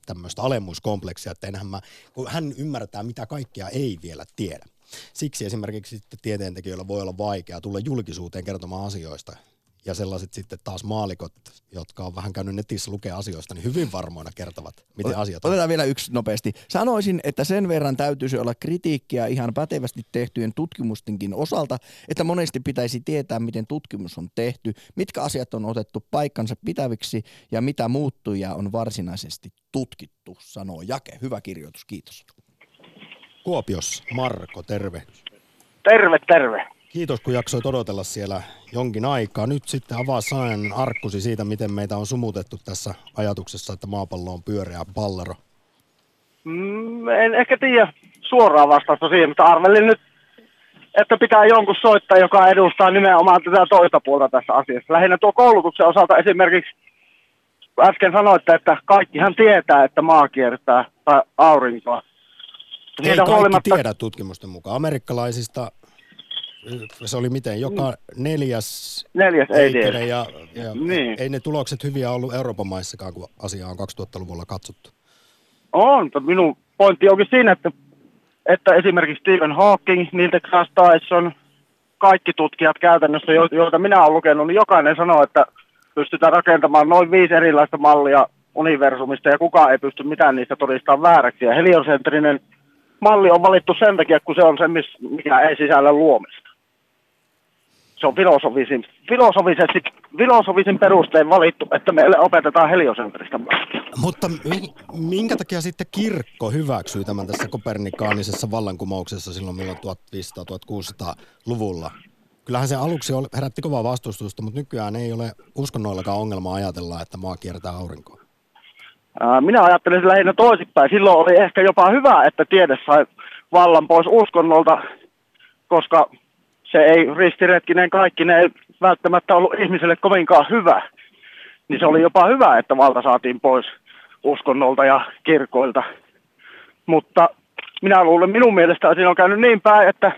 [SPEAKER 1] tämmöistä alemmuuskompleksia, että enhän mä, kun hän ymmärtää, mitä kaikkea ei vielä tiedä. Siksi esimerkiksi tieteentekijöillä voi olla vaikea tulla julkisuuteen kertomaan asioista, ja sellaiset sitten taas maalikot, jotka on vähän käynyt netissä lukea asioista, niin hyvin varmoina kertovat, miten asiat on.
[SPEAKER 2] Otetaan vielä yksi nopeasti. Sanoisin, että sen verran täytyisi olla kritiikkiä ihan pätevästi tehtyjen tutkimustenkin osalta, että monesti pitäisi tietää, miten tutkimus on tehty, mitkä asiat on otettu paikkansa pitäviksi ja mitä muuttuja on varsinaisesti tutkittu, sanoo Jake. Hyvä kirjoitus, kiitos.
[SPEAKER 1] Kuopios, Marko, tervehdys.
[SPEAKER 7] Terve, terve.
[SPEAKER 1] Kiitos, kun jaksoit odotella siellä jonkin aikaa. Nyt sitten avaa sananen arkkusi siitä, miten meitä on sumutettu tässä ajatuksessa, että maapallo on pyöreä pallero.
[SPEAKER 7] Mm, en ehkä tiedä suoraa vastausta siihen, mutta arvelin nyt, että pitää jonkun soittaa, joka edustaa nimenomaan tätä toista puolta tässä asiassa. Lähinnä tuo koulutuksen osalta esimerkiksi äsken sanoitte, että kaikkihan tietää, että maa kiertää tai aurinkoa.
[SPEAKER 1] Ei kaikki
[SPEAKER 7] huolimatta-
[SPEAKER 1] tiedä tutkimusten mukaan. Amerikkalaisista se oli miten, joka neljäs
[SPEAKER 7] Neljäs ei
[SPEAKER 1] heikkinen
[SPEAKER 7] tiedä.
[SPEAKER 1] ja, ja
[SPEAKER 7] Niin.
[SPEAKER 1] ei ne tulokset hyviä ollut Euroopan maissakaan, kun asiaa on 2000-luvulla katsottu.
[SPEAKER 7] On, mutta minun pointti onkin siinä, että, että esimerkiksi Stephen Hawking, Neil deGrasse Tyson, kaikki tutkijat käytännössä, jo- joita minä olen lukenut, niin jokainen sanoo, että pystytään rakentamaan noin viisi erilaista mallia universumista ja kukaan ei pysty mitään niistä todistamaan vääräksi. Ja heliosentrinen malli on valittu sen takia, kun se on se, mikä ei sisällä luomista. Se on filosofisin, filosofisesti, filosofisin perustein valittu, että meille opetetaan heliosentristä mallia.
[SPEAKER 1] Mutta mi- minkä takia sitten kirkko hyväksyi tämän tässä kopernikaanisessa vallankumouksessa silloin milloin 1500-1600-luvulla? Kyllähän se aluksi oli, herätti kovaa vastustusta, mutta nykyään ei ole uskonnoillakaan ongelmaa ajatella, että maa kiertää aurinkoa.
[SPEAKER 7] Minä ajattelin lähinnä toisinpäin. Silloin oli ehkä jopa hyvä, että tiede sai vallan pois uskonnolta, koska se ei ristiretkinen kaikki, ne ei välttämättä ollut ihmiselle kovinkaan hyvä. Niin se oli jopa hyvä, että valta saatiin pois uskonnolta ja kirkoilta. Mutta minä luulen, minun mielestä siinä on käynyt niin päin, että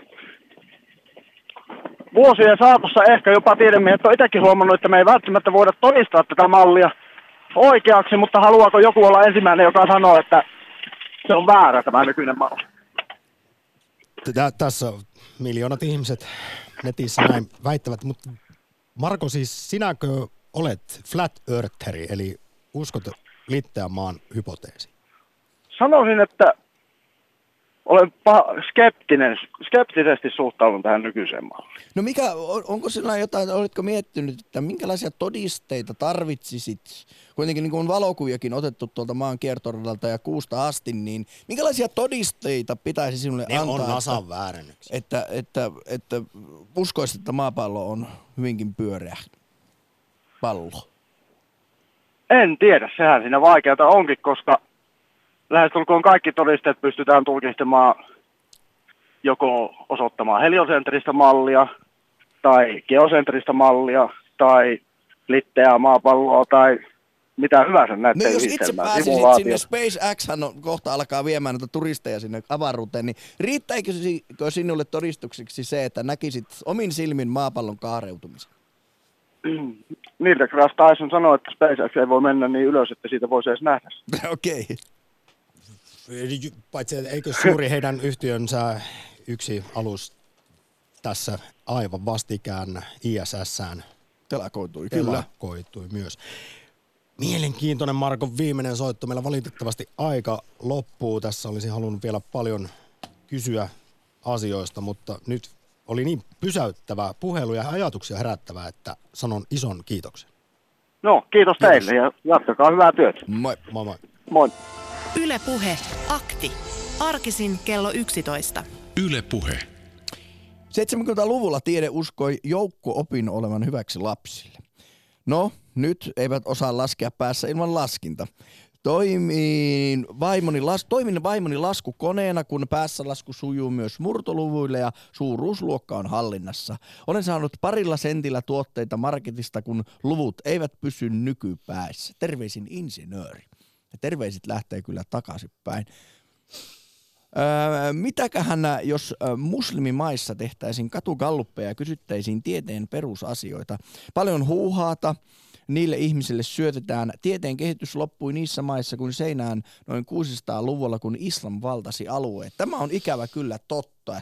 [SPEAKER 7] vuosien saatossa ehkä jopa tiedemiehet on itsekin huomannut, että me ei välttämättä voida todistaa tätä mallia oikeaksi, mutta haluaako joku olla ensimmäinen, joka sanoo, että se on väärä tämä nykyinen malli?
[SPEAKER 1] Tä- tässä miljoonat ihmiset netissä näin väittävät, mutta Marko, siis sinäkö olet flat eartheri, eli uskot Litteän maan hypoteesi?
[SPEAKER 7] Sanoisin, että olen paha, skeptinen, skeptisesti suhtaudun tähän nykyiseen malliin.
[SPEAKER 2] No mikä, on, onko sillä jotain, oletko miettinyt, että minkälaisia todisteita tarvitsisit, kuitenkin niin kuin on valokuviakin otettu tuolta maan kiertoradalta ja kuusta asti, niin minkälaisia todisteita pitäisi sinulle
[SPEAKER 1] Ne
[SPEAKER 2] antaa,
[SPEAKER 1] on
[SPEAKER 2] että,
[SPEAKER 1] nasan väärännyksiä.
[SPEAKER 2] että, että, että uskoisit, että maapallo on hyvinkin pyöreä pallo?
[SPEAKER 7] En tiedä, sehän siinä vaikeata onkin, koska lähestulkoon kaikki todisteet pystytään tulkistamaan joko osoittamaan heliosentristä mallia tai geosentristä mallia tai litteää maapalloa tai mitä hyvänsä näiden
[SPEAKER 2] No jos itse pääsisit sinne. SpaceX on kohta alkaa viemään näitä turisteja sinne avaruuteen, niin riittäikö si- sinulle todistukseksi se, että näkisit omin silmin maapallon kaareutumisen?
[SPEAKER 7] Neil deGrasse Tyson sanoi, että SpaceX ei voi mennä niin ylös, että siitä voisi edes nähdä.
[SPEAKER 2] Okei.
[SPEAKER 1] Ju- Paitsi, että eikö suuri heidän yhtiönsä yksi alus tässä aivan vastikään ISSään
[SPEAKER 2] Telakoitui, kyllä.
[SPEAKER 1] telakoitui myös. Mielenkiintoinen Markon viimeinen soitto. Meillä valitettavasti aika loppuu. Tässä olisi halunnut vielä paljon kysyä asioista, mutta nyt oli niin pysäyttävää puhelu ja ajatuksia herättävää, että sanon ison kiitoksen.
[SPEAKER 7] No, kiitos teille ja jatkakaa hyvää työtä.
[SPEAKER 2] Moi.
[SPEAKER 1] Moi moi.
[SPEAKER 7] Moi.
[SPEAKER 3] Yle Puhe, akti. Arkisin kello 11.
[SPEAKER 9] Yle Puhe.
[SPEAKER 2] 70-luvulla tiede uskoi joukko-opin olevan hyväksi lapsille. No, nyt eivät osaa laskea päässä ilman laskinta. Toimin vaimoni, las, toimin vaimoni laskukoneena, kun päässä lasku sujuu myös murtoluvuille ja suuruusluokka on hallinnassa. Olen saanut parilla sentillä tuotteita marketista, kun luvut eivät pysy nykypäässä. Terveisin insinööri. Ja terveisit lähtee kyllä takaisinpäin. Öö, mitäköhän, jos muslimimaissa tehtäisiin katugalluppeja ja kysyttäisiin tieteen perusasioita? Paljon huuhaata, niille ihmisille syötetään. Tieteen kehitys loppui niissä maissa kuin seinään noin 600-luvulla, kun islam valtasi alueet. Tämä on ikävä kyllä totta.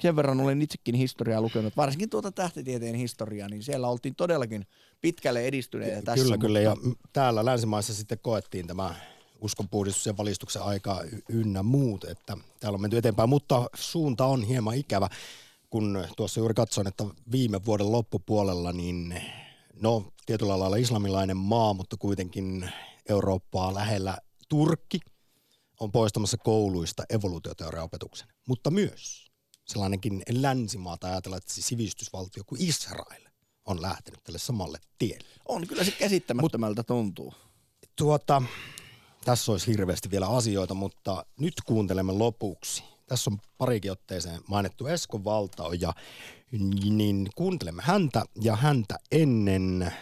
[SPEAKER 2] Sen verran olen itsekin historiaa lukenut, varsinkin tuota tähtitieteen historiaa, niin siellä oltiin todellakin pitkälle edistyneitä tässä.
[SPEAKER 1] Kyllä, kyllä. Ja täällä länsimaissa sitten koettiin tämä uskonpuhdistus ja valistuksen aika ynnä muut, että täällä on menty eteenpäin, mutta suunta on hieman ikävä, kun tuossa juuri katsoin, että viime vuoden loppupuolella, niin no tietyllä lailla islamilainen maa, mutta kuitenkin Eurooppaa lähellä Turkki on poistamassa kouluista evoluutioteoriaopetuksen, mutta myös sellainenkin länsimaa tai ajatella, että sivistysvaltio kuin Israel on lähtenyt tälle samalle tielle.
[SPEAKER 2] On kyllä se käsittämättömältä Mut, tuntuu.
[SPEAKER 1] Tuota, tässä olisi hirveästi vielä asioita, mutta nyt kuuntelemme lopuksi. Tässä on parikin otteeseen mainittu Esko Valtao ja niin kuuntelemme häntä ja häntä ennen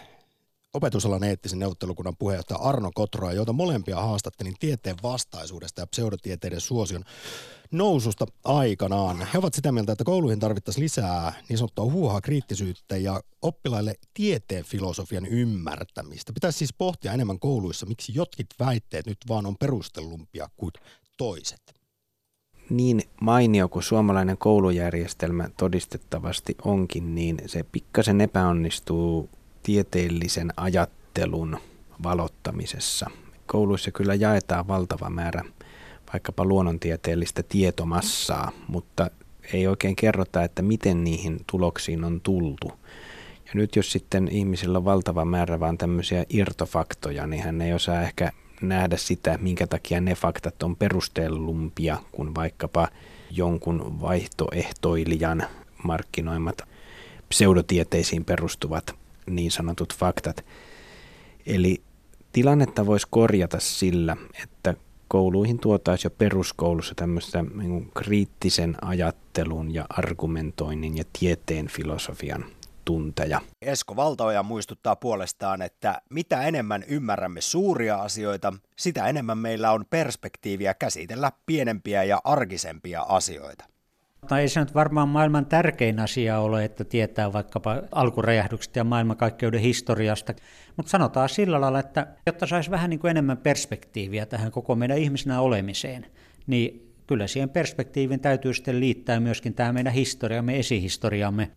[SPEAKER 1] opetusalan eettisen neuvottelukunnan puheenjohtaja Arno Kotroa, joita molempia haastattelin tieteen vastaisuudesta ja pseudotieteiden suosion noususta aikanaan. He ovat sitä mieltä, että kouluihin tarvittaisiin lisää niin sanottua huuhaa kriittisyyttä ja oppilaille tieteen filosofian ymmärtämistä. Pitäisi siis pohtia enemmän kouluissa, miksi jotkut väitteet nyt vaan on perustellumpia kuin toiset.
[SPEAKER 10] Niin mainio kuin suomalainen koulujärjestelmä todistettavasti onkin, niin se pikkasen epäonnistuu tieteellisen ajattelun valottamisessa. Kouluissa kyllä jaetaan valtava määrä vaikkapa luonnontieteellistä tietomassaa, mutta ei oikein kerrota, että miten niihin tuloksiin on tultu. Ja nyt jos sitten ihmisillä on valtava määrä vaan tämmöisiä irtofaktoja, niin hän ei osaa ehkä nähdä sitä, minkä takia ne faktat on perustellumpia kuin vaikkapa jonkun vaihtoehtoilijan markkinoimat pseudotieteisiin perustuvat niin sanotut faktat. Eli tilannetta voisi korjata sillä, että kouluihin tuotaisiin jo peruskoulussa tämmöistä niin kriittisen ajattelun ja argumentoinnin ja tieteen filosofian tunteja.
[SPEAKER 1] Esko Valtaoja muistuttaa puolestaan, että mitä enemmän ymmärrämme suuria asioita, sitä enemmän meillä on perspektiiviä käsitellä pienempiä ja arkisempia asioita.
[SPEAKER 11] Tai ei se nyt varmaan maailman tärkein asia ole, että tietää vaikkapa alkuräjähdykset ja maailmankaikkeuden historiasta, mutta sanotaan sillä lailla, että jotta saisi vähän niin kuin enemmän perspektiiviä tähän koko meidän ihmisenä olemiseen, niin kyllä siihen perspektiivin täytyy sitten liittää myöskin tämä meidän historiamme, esihistoriamme.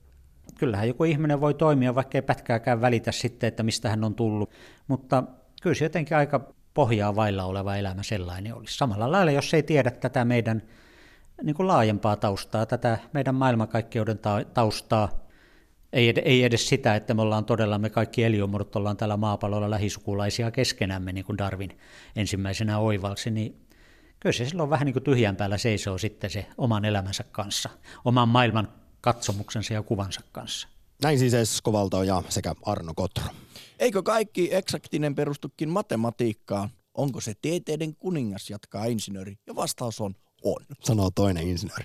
[SPEAKER 11] Kyllähän joku ihminen voi toimia, vaikka ei pätkääkään välitä sitten, että mistä hän on tullut, mutta kyllä se jotenkin aika pohjaa vailla oleva elämä sellainen olisi. Samalla lailla, jos ei tiedä tätä meidän niin kuin laajempaa taustaa, tätä meidän maailmankaikkeuden taustaa, ei, ed- ei edes sitä, että me ollaan todella, me kaikki eliömuodot ollaan tällä maapallolla lähisukulaisia keskenämme, niin kuin Darwin ensimmäisenä oivalsi, niin kyllä se silloin vähän niin kuin tyhjän päällä seisoo sitten se oman elämänsä kanssa, oman maailman katsomuksensa ja kuvansa kanssa.
[SPEAKER 1] Näin siis Esko Valtoja sekä Arno Kotro.
[SPEAKER 2] Eikö kaikki eksaktinen perustukin matematiikkaan? Onko se tieteiden kuningas, jatkaa insinööri? Ja vastaus on on.
[SPEAKER 1] Sanoo toinen insinööri.